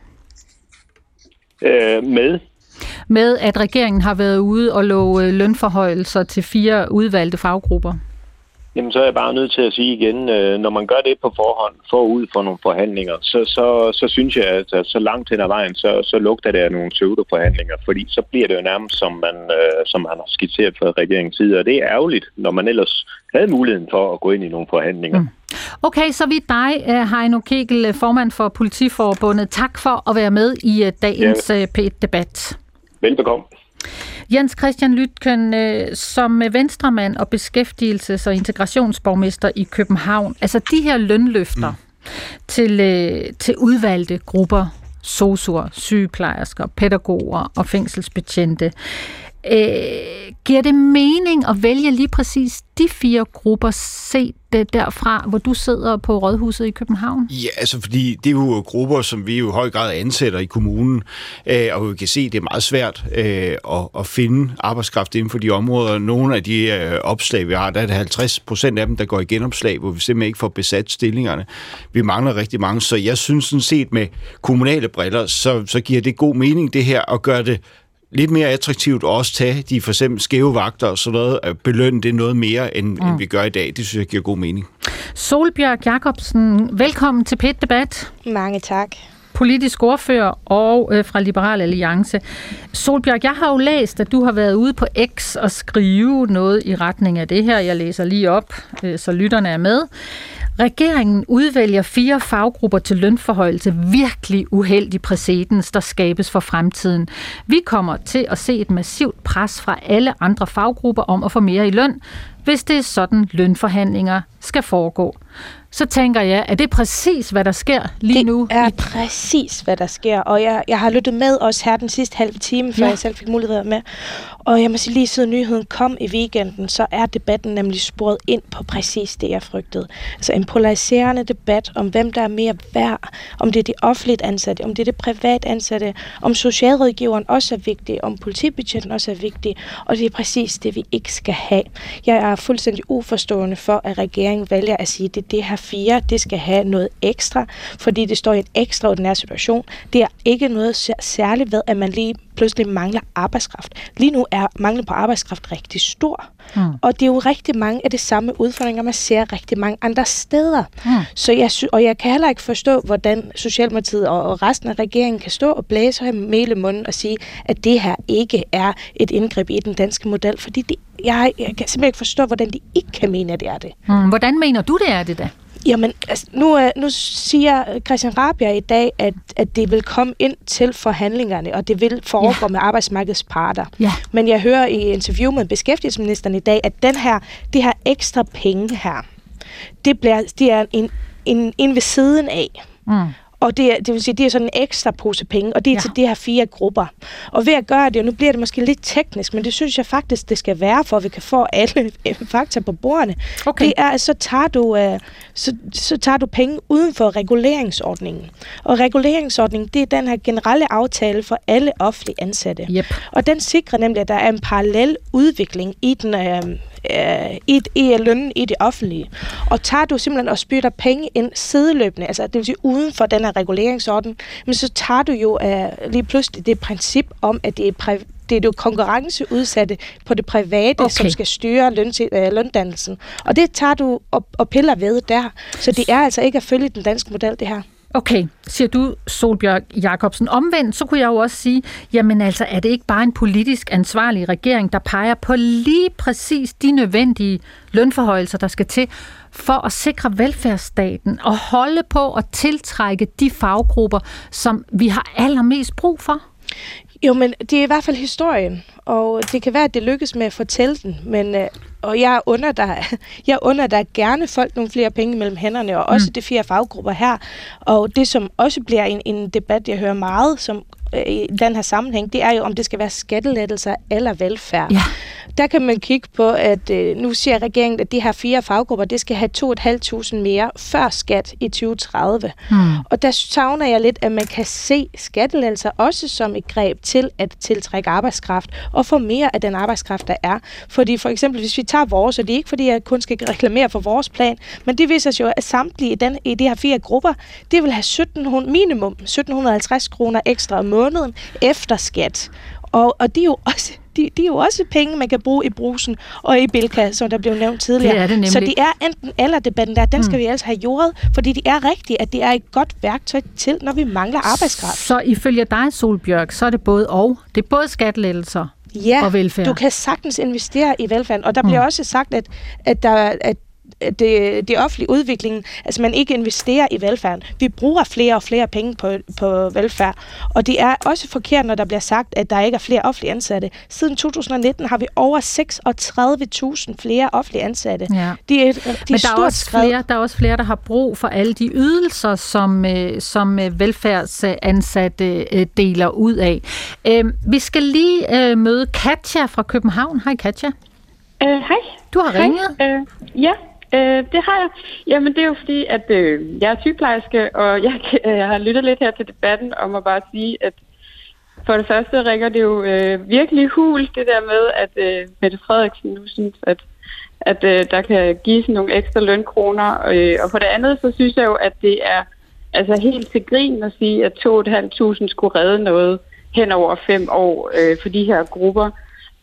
Speaker 10: Øh, med?
Speaker 3: Med, at regeringen har været ude og love lønforhøjelser til fire udvalgte faggrupper?
Speaker 10: Jamen, så er jeg bare nødt til at sige igen, øh, når man gør det på forhånd, forud for nogle forhandlinger, så, så, så synes jeg, at altså, så langt hen ad vejen, så, så lugter det af nogle pseudo-forhandlinger, fordi så bliver det jo nærmest, som man, øh, som man har skitseret fra regeringens side, og det er ærgerligt, når man ellers havde muligheden for at gå ind i nogle forhandlinger. Mm.
Speaker 3: Okay, så vi dig, øh, Heino Kegel, formand for Politiforbundet. Tak for at være med i øh, dagens ja. P1-debat.
Speaker 10: Velbekomme.
Speaker 3: Jens Christian Lytken, øh, som venstremand og beskæftigelses- og integrationsborgmester i København, altså de her lønløfter mm. til, øh, til udvalgte grupper, sosuer, sygeplejersker, pædagoger og fængselsbetjente, Øh, giver det mening at vælge lige præcis de fire grupper, set det derfra, hvor du sidder på Rådhuset i København?
Speaker 9: Ja, altså fordi det er jo grupper, som vi jo i høj grad ansætter i kommunen, øh, og vi kan se, at det er meget svært øh, at, at finde arbejdskraft inden for de områder. Nogle af de øh, opslag, vi har, der er det 50 procent af dem, der går i genopslag, hvor vi simpelthen ikke får besat stillingerne. Vi mangler rigtig mange, så jeg synes sådan set med kommunale briller, så, så giver det god mening det her at gøre det lidt mere attraktivt at også tage de for eksempel skæve vagter og sådan noget, at belønne det noget mere, end, mm. end vi gør i dag. Det synes jeg giver god mening.
Speaker 3: Solbjørg Jacobsen, velkommen til PET Debat.
Speaker 11: Mange tak.
Speaker 3: Politisk ordfører og øh, fra Liberal Alliance. Solbjørg, jeg har jo læst, at du har været ude på X og skrive noget i retning af det her. Jeg læser lige op, øh, så lytterne er med. Regeringen udvælger fire faggrupper til lønforhøjelse. Virkelig uheldig præcedens, der skabes for fremtiden. Vi kommer til at se et massivt pres fra alle andre faggrupper om at få mere i løn, hvis det er sådan lønforhandlinger skal foregå. Så tænker jeg, at det er præcis, hvad der sker lige
Speaker 11: det
Speaker 3: nu?
Speaker 11: Det er præcis, hvad der sker. Og jeg, jeg har lyttet med os her den sidste halve time, før ja. jeg selv fik mulighed med. Og jeg må sige, lige siden nyheden kom i weekenden, så er debatten nemlig sporet ind på præcis det, jeg frygtede. Altså en polariserende debat om, hvem der er mere værd, om det er de offentligt ansatte, om det er det privat ansatte, om socialrådgiveren også er vigtig, om politibudgetten også er vigtig, og det er præcis det, vi ikke skal have. Jeg er fuldstændig uforstående for, at regeringen vælger at sige, at det, det her fire, det skal have noget ekstra, fordi det står i en ekstraordinær situation. Det er ikke noget særligt ved, at man lige pludselig mangler arbejdskraft. Lige nu er manglen på arbejdskraft rigtig stor. Mm. Og det er jo rigtig mange af de samme udfordringer, man ser rigtig mange andre steder. Mm. Så jeg sy- og jeg kan heller ikke forstå, hvordan Socialdemokratiet og, og resten af regeringen kan stå og blæse her med munden og sige, at det her ikke er et indgreb i den danske model, fordi det, jeg, jeg kan simpelthen ikke forstå, hvordan de ikke kan mene, at det er det.
Speaker 3: Mm. Hvordan mener du, det er det da?
Speaker 11: Jamen, altså, nu, nu siger Christian Rabia i dag, at, at det vil komme ind til forhandlingerne, og det vil foregå ja. med arbejdsmarkedets parter. Ja. Men jeg hører i interview med beskæftigelsesministeren i dag, at den her, det her ekstra penge her, det, bliver, det er en, en, en ved siden af. Mm. Og det, det vil sige, det er sådan en ekstra pose penge, og det er ja. til de her fire grupper. Og ved at gøre det, og nu bliver det måske lidt teknisk, men det synes jeg faktisk, det skal være, for at vi kan få alle fakta på bordene. Okay. Det er, at så tager, du, uh, så, så tager du penge uden for reguleringsordningen. Og reguleringsordningen, det er den her generelle aftale for alle offentlige ansatte. Yep. Og den sikrer nemlig, at der er en parallel udvikling i den uh, øh, i, i lønnen i det offentlige. Og tager du simpelthen og spytter penge ind sideløbende, altså det vil sige uden for den her reguleringsorden, men så tager du jo øh, lige pludselig det princip om, at det er det er jo konkurrenceudsatte på det private, okay. som skal styre løn, øh, løndannelsen. Og det tager du og, og piller ved der. Så det er altså ikke at følge den danske model, det her.
Speaker 3: Okay, siger du, Solbjørg Jacobsen. Omvendt, så kunne jeg jo også sige, jamen altså, er det ikke bare en politisk ansvarlig regering, der peger på lige præcis de nødvendige lønforhøjelser, der skal til for at sikre velfærdsstaten og holde på at tiltrække de faggrupper, som vi har allermest brug for?
Speaker 11: Jo, men det er i hvert fald historien, og det kan være, at det lykkes med at fortælle den, men øh, og jeg under dig, jeg under dig gerne folk nogle flere penge mellem hænderne, og også mm. de fire faggrupper her. Og det, som også bliver en, en debat, jeg hører meget som øh, i den her sammenhæng, det er jo, om det skal være skattelettelser eller velfærd. Ja. Der kan man kigge på, at øh, nu siger regeringen, at de her fire faggrupper, det skal have 2.500 mere før skat i 2030. Hmm. Og der savner jeg lidt, at man kan se skattelettelser også som et greb til at tiltrække arbejdskraft og få mere af den arbejdskraft, der er. Fordi for eksempel, hvis vi tager vores, og det er ikke fordi, jeg kun skal reklamere for vores plan, men det viser sig jo, at samtlige i, den, i de her fire grupper, det vil have 1700, minimum 1750 kroner ekstra om måneden efter skat. Og, og det er jo også de, de er jo også penge, man kan bruge i brusen og i Bilka, som der blev nævnt tidligere.
Speaker 3: Det er det nemlig.
Speaker 11: Så det er enten eller debatten der, den skal mm. vi altså have jordet, fordi det er rigtigt, at det er et godt værktøj til, når vi mangler arbejdskraft.
Speaker 3: Så ifølge dig, Solbjørg, så er det både og. Det er både skattelettelser
Speaker 11: ja,
Speaker 3: og velfærd.
Speaker 11: du kan sagtens investere i velfærd. Og der bliver mm. også sagt, at, at, der, at det, det offentlige udvikling, altså man ikke investerer i velfærden. Vi bruger flere og flere penge på, på velfærd, og det er også forkert, når der bliver sagt, at der ikke er flere offentlige ansatte. Siden 2019 har vi over 36.000 flere offentlige ansatte.
Speaker 3: Ja.
Speaker 11: Det er,
Speaker 3: er Men der er, også flere, der er også flere, der har brug for alle de ydelser, som, øh, som øh, velfærdsansatte øh, deler ud af. Vi skal lige møde Katja fra København. Hej Katja.
Speaker 12: Uh, hej.
Speaker 3: Du har ringet?
Speaker 12: Hej. Uh, ja, Øh, det har jeg. Jamen det er jo fordi, at øh, jeg er sygeplejerske, og jeg, jeg har lyttet lidt her til debatten om at bare sige, at for det første ringer det jo øh, virkelig hul, det der med, at øh, Mette Frederiksen nu synes, at, at øh, der kan gives nogle ekstra lønkroner. Øh, og for det andet, så synes jeg jo, at det er altså helt til grin at sige, at 2.500 skulle redde noget hen over fem år øh, for de her grupper.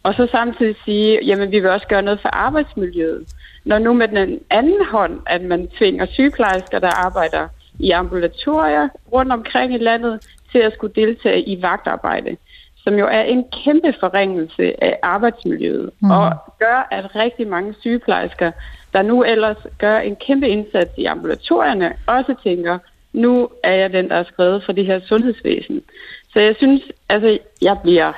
Speaker 12: Og så samtidig sige, jamen vi vil også gøre noget for arbejdsmiljøet. Når nu med den anden hånd, at man tvinger sygeplejersker, der arbejder i ambulatorier rundt omkring i landet, til at skulle deltage i vagtarbejde, som jo er en kæmpe forringelse af arbejdsmiljøet, mm. og gør, at rigtig mange sygeplejersker, der nu ellers gør en kæmpe indsats i ambulatorierne, også tænker, nu er jeg den, der er skrevet for det her sundhedsvæsen. Så jeg synes, altså, jeg bliver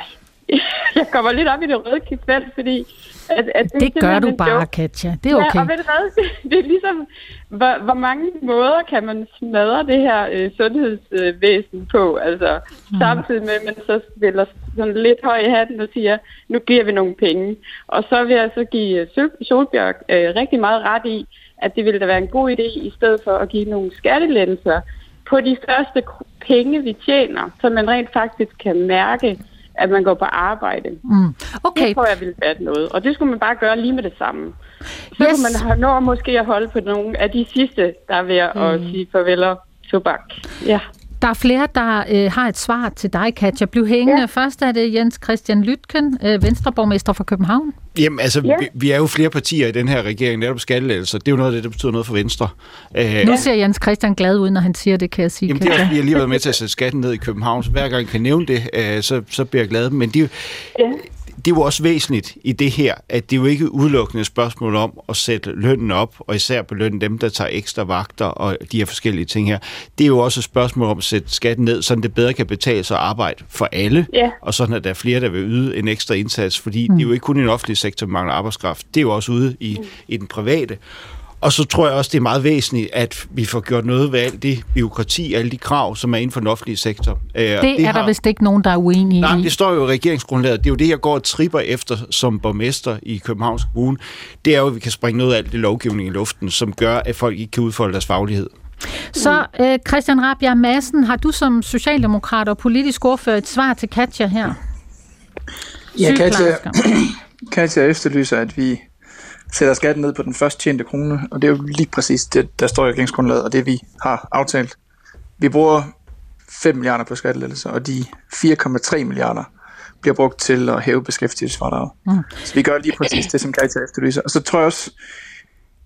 Speaker 12: jeg kommer lidt op i det røde kifelt, fordi...
Speaker 3: At, at det, det gør du bare, joke. Katja. Det er okay.
Speaker 12: Ja, og ved du hvad? Det er ligesom, hvor, hvor mange måder kan man smadre det her øh, sundhedsvæsen på? Altså, mm. samtidig med, at man så spiller sådan lidt høj i hatten og siger, nu giver vi nogle penge. Og så vil jeg så give øh, Solbjørg øh, rigtig meget ret i, at det ville da være en god idé, i stedet for at give nogle skattelettelser på de første penge, vi tjener, så man rent faktisk kan mærke, at man går på arbejde. Mm.
Speaker 3: Okay.
Speaker 12: Det tror jeg ville være noget. Og det skulle man bare gøre lige med det samme. Så yes. kunne man nå måske at holde på nogle af de sidste, der er ved mm. at sige farvel og tobak. Ja.
Speaker 3: Der er flere, der øh, har et svar til dig, Katja. Bliv hængende. Ja. Først er det Jens Christian Lytken, øh, Venstreborgmester fra København.
Speaker 9: Jamen, altså, ja. vi, vi er jo flere partier i den her regering, netop skattelettelser. Det er jo noget af det, der betyder noget for Venstre.
Speaker 3: Øh, nu ser Jens Christian glad ud, når han siger det, kan jeg sige.
Speaker 9: Jamen, det er også, vi har lige været med til at sætte skatten ned i København, så hver gang jeg kan nævne det, øh, så, så bliver jeg glad. Men det, ja det er jo også væsentligt i det her, at det er jo ikke udelukkende et spørgsmål om at sætte lønnen op, og især belønne dem, der tager ekstra vagter og de her forskellige ting her. Det er jo også et spørgsmål om at sætte skatten ned, så det bedre kan betale sig at arbejde for alle,
Speaker 12: ja.
Speaker 9: og sådan at der er flere, der vil yde en ekstra indsats, fordi mm. det er jo ikke kun i den offentlige sektor, mangler arbejdskraft. Det er jo også ude i, mm. i den private. Og så tror jeg også, det er meget væsentligt, at vi får gjort noget ved alt det byråkrati, alle de krav, som er inden for den offentlige sektor.
Speaker 3: Øh, det, det er har... der vist ikke nogen, der er uenige
Speaker 9: Nej, i. det står jo i regeringsgrundlaget. Det er jo det, jeg går og tripper efter som borgmester i Københavns Kommune. Det er jo, at vi kan springe noget af alt det lovgivning i luften, som gør, at folk ikke kan udfolde deres faglighed.
Speaker 3: Så øh, Christian Rabia Madsen, har du som socialdemokrat og politisk ordfører et svar til Katja her?
Speaker 6: Ja, Katja, Katja efterlyser, at vi sætter skatten ned på den først tjente krone, og det er jo lige præcis det, der står i regeringsgrundlaget, og det vi har aftalt. Vi bruger 5 milliarder på skattelettelser, og de 4,3 milliarder bliver brugt til at hæve beskæftigelsesfradraget. Mm. Så vi gør lige præcis det, som Kajta efterlyser. Og så tror jeg også,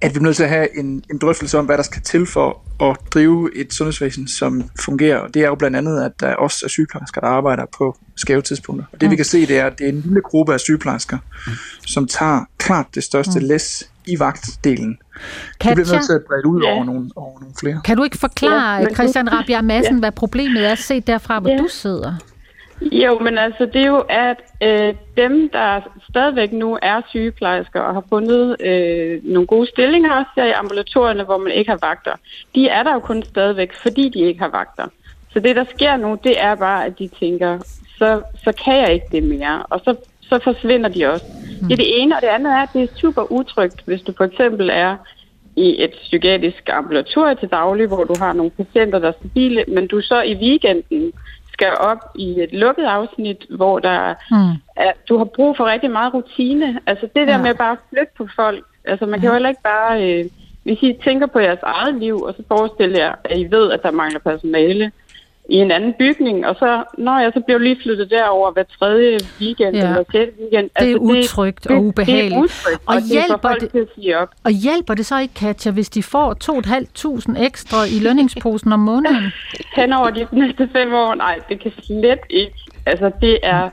Speaker 6: at vi er nødt til at have en, en drøftelse om, hvad der skal til for at drive et sundhedsvæsen, som fungerer. Og det er jo blandt andet, at der også er sygeplejersker, der arbejder på skæve tidspunkter. Og det mm. vi kan se, det er, at det er en lille gruppe af sygeplejersker, mm. som tager klart det største mm. læs i vagtdelen. Katja, det bliver nødt til at brede ud ja. over, nogle, over nogle flere.
Speaker 3: Kan du ikke forklare, ja, Christian Rabia Madsen, ja. hvad problemet er, set derfra, hvor ja. du sidder?
Speaker 12: Jo, men altså det er jo, at øh, dem, der stadigvæk nu er sygeplejersker og har fundet øh, nogle gode stillinger, også her i ambulatorierne, hvor man ikke har vagter, de er der jo kun stadigvæk, fordi de ikke har vagter. Så det, der sker nu, det er bare, at de tænker, så, så kan jeg ikke det mere, og så, så forsvinder de også. Det er det ene, og det andet er, at det er super utrygt, hvis du for eksempel er i et psykiatrisk ambulatorie til daglig, hvor du har nogle patienter, der er stabile, men du så i weekenden skal op i et lukket afsnit, hvor der mm. er, du har brug for rigtig meget rutine. Altså det der ja. med bare at flytte på folk. Altså man kan jo heller ikke bare, øh, hvis I tænker på jeres eget liv, og så forestiller jer, at I ved, at der mangler personale, i en anden bygning, og så, når jeg så blev lige flyttet derover hver tredje weekend ja. eller sjette weekend.
Speaker 3: Det er altså, utrygt det, og ubehageligt. Det er
Speaker 12: utrygt, og, og, det hjælper det, til at sige op.
Speaker 3: og hjælper det så ikke, Katja, hvis de får 2.500 ekstra i lønningsposen om måneden?
Speaker 12: Hen over de næste fem år, nej, det kan slet ikke. Altså, det er...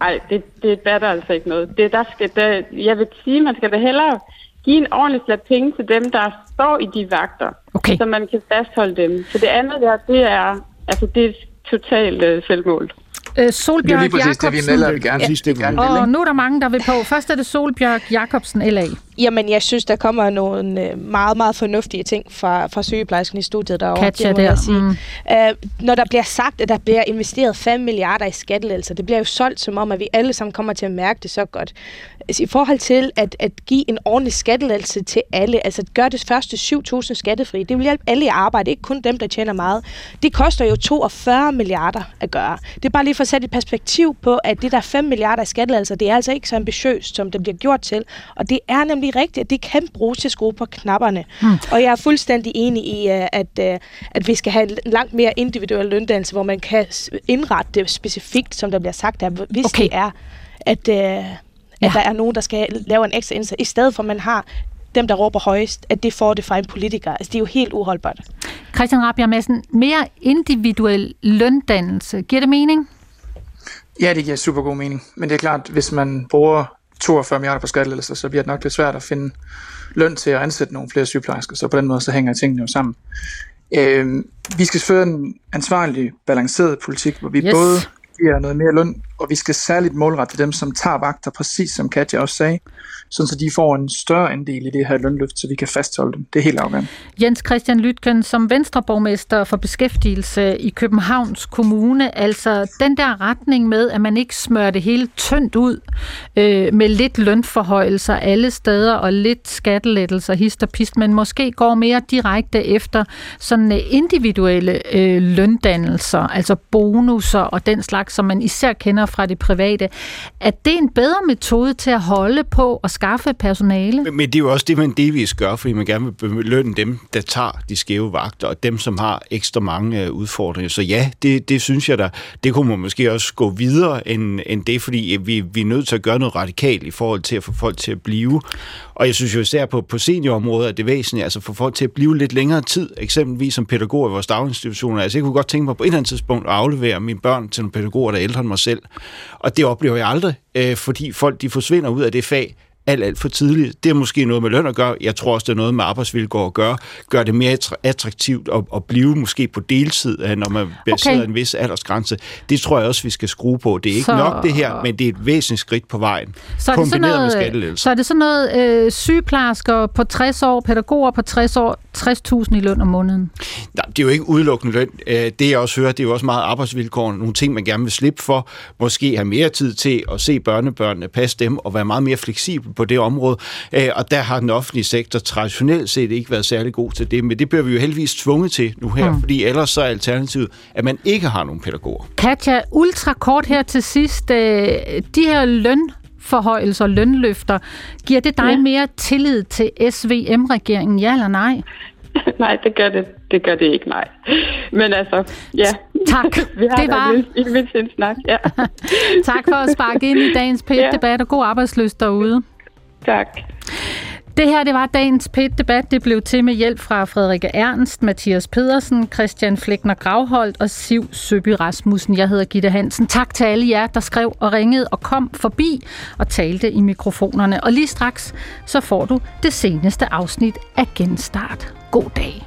Speaker 12: Ej, det, det batter altså ikke noget. Det, der skal, der, jeg vil sige, man skal da hellere give en ordentlig slat penge til dem, der står i de vagter,
Speaker 3: okay.
Speaker 12: så man kan fastholde dem. Så det andet der, det er, altså, det er totalt øh, selvmål.
Speaker 3: Øh, Solbjørg
Speaker 6: det er lige præcis det, vi. Nella vil gerne, ja. gerne vil.
Speaker 3: Og nu er der mange, der vil på. Først er det Solbjørg Jacobsen, LA.
Speaker 11: Jamen, jeg synes, der kommer nogle øh, meget, meget fornuftige ting fra, fra sygeplejersken i studiet derovre.
Speaker 3: Katja
Speaker 11: det må jeg
Speaker 3: der,
Speaker 11: sige.
Speaker 3: mm.
Speaker 11: Uh, når der bliver sagt, at der bliver investeret 5 milliarder i skattelettelser, det bliver jo solgt som om, at vi alle sammen kommer til at mærke det så godt. Altså, I forhold til at, at give en ordentlig skattelettelse til alle, altså gør det første 7.000 skattefri, det vil hjælpe alle i arbejde, ikke kun dem, der tjener meget. Det koster jo 42 milliarder at gøre. Det er bare lige for at sætte et perspektiv på, at det der 5 milliarder i skattelettelser, det er altså ikke så ambitiøst, som det bliver gjort til. Og det er nemlig rigtigt, at det kan bruges til at skrue på knapperne.
Speaker 3: Hmm.
Speaker 11: Og jeg er fuldstændig enig i, øh, at, øh, at vi skal have en langt mere individuel løndannelse, hvor man kan indrette det specifikt, som der bliver sagt der, hvis
Speaker 3: Okay.
Speaker 11: det er, at, øh, at
Speaker 3: Ja.
Speaker 11: der er nogen, der skal lave en ekstra indsats, i stedet for at man har dem, der råber højst, at det får det fra en politiker. Altså, det er jo helt uholdbart.
Speaker 3: Christian Rabia Madsen, mere individuel løndannelse. Giver det mening?
Speaker 6: Ja, det giver super god mening. Men det er klart, hvis man bruger 42 milliarder på skattelettelser, så bliver det nok lidt svært at finde løn til at ansætte nogle flere sygeplejersker. Så på den måde, så hænger tingene jo sammen. Øh, vi skal føre en ansvarlig, balanceret politik, hvor vi
Speaker 3: Yes.
Speaker 6: både giver noget mere løn, og vi skal særligt målrette dem, som tager vagter, præcis som Katja også sagde, sådan så de får en større andel i det her lønløft, så vi kan fastholde dem. Det er helt afgørende.
Speaker 3: Jens Christian Lytken, som venstreborgmester for beskæftigelse i Københavns Kommune, altså den der retning med, at man ikke smører det hele tyndt ud øh, med lidt lønforhøjelser alle steder og lidt skattelettelser, hist og pist, men måske går mere direkte efter sådan øh, individuelle øh, løndannelser, altså bonusser og den slags, som man især kender fra det private. Er det en bedre metode til at holde på og skaffe personale?
Speaker 9: Men, men det er jo også det, man delvis gør, fordi man gerne vil belønne dem, der tager de skæve vagter, og dem, som har ekstra mange øh, udfordringer. Så ja, det, det synes jeg da, det kunne man måske også gå videre end, end det, fordi øh, vi, vi er nødt til at gøre noget radikalt i forhold til at få folk til at blive. Og jeg synes jo især på, på seniorområdet, at det er væsentligt, altså for folk til at blive lidt længere tid, eksempelvis som pædagog i vores daginstitutioner. Altså jeg kunne godt tænke mig på et eller andet tidspunkt at aflevere mine børn til nogle pædagoger, der er ældre end mig selv. Og det oplever jeg aldrig, øh, fordi folk de forsvinder ud af det fag, alt, alt for tidligt. Det er måske noget med løn at gøre. Jeg tror også, det er noget med arbejdsvilkår at gøre. Gør det mere attra- attraktivt at, at blive måske på deltid, øh, når man bliver
Speaker 3: Okay.
Speaker 9: en vis aldersgrænse. Det tror jeg også, vi skal skrue på. Det er ikke
Speaker 3: Så-
Speaker 9: nok det her, men det er et væsentligt skridt på vejen.
Speaker 3: Så er, det
Speaker 9: kombineret med
Speaker 3: noget,
Speaker 9: skattelettelser.
Speaker 3: så er det sådan noget øh, sygeplejersker på 60 år, pædagoger på 60 år, 60.000 i løn om måneden.
Speaker 9: Nej, det er jo ikke udelukkende løn. Øh, Det jeg også hører, det er jo også meget arbejdsvilkår. Nogle ting, man gerne vil slippe for. Måske have mere tid til at se børnebørnene, passe dem og være meget mere fleksibel på det område. Øh, Og der har den offentlige sektor traditionelt set ikke været særlig god til det. Men det bliver vi jo heldigvis tvunget til nu her,
Speaker 3: Mm.
Speaker 9: fordi ellers så er alternativet, at man ikke har nogen pædagoger.
Speaker 3: Katja, ultra kort her til sidst. Øh, de her lønforhøjelser og lønløfter, giver det dig ja.
Speaker 12: Ja.
Speaker 3: mere tillid til SVM-regeringen, ja eller nej?
Speaker 12: nej, det gør det, det gør det ikke, nej. Men altså, ja.
Speaker 3: Tak.
Speaker 12: Vi har
Speaker 3: Det var-
Speaker 12: lidt- en snak, ja.
Speaker 3: Tak for at sparke ind i dagens PET-debat, og god arbejdsløst derude.
Speaker 12: Tak.
Speaker 3: Det her, det var dagens PET-debat. Det blev til med hjælp fra Frederikke Ernst, Mathias Pedersen, Christian Flækner Gravholdt og Siv Søby Rasmussen. Jeg hedder Gitte Hansen. Tak til alle jer, der skrev og ringede og kom forbi og talte i mikrofonerne. Og lige straks, så får du det seneste afsnit af Genstart. God dag.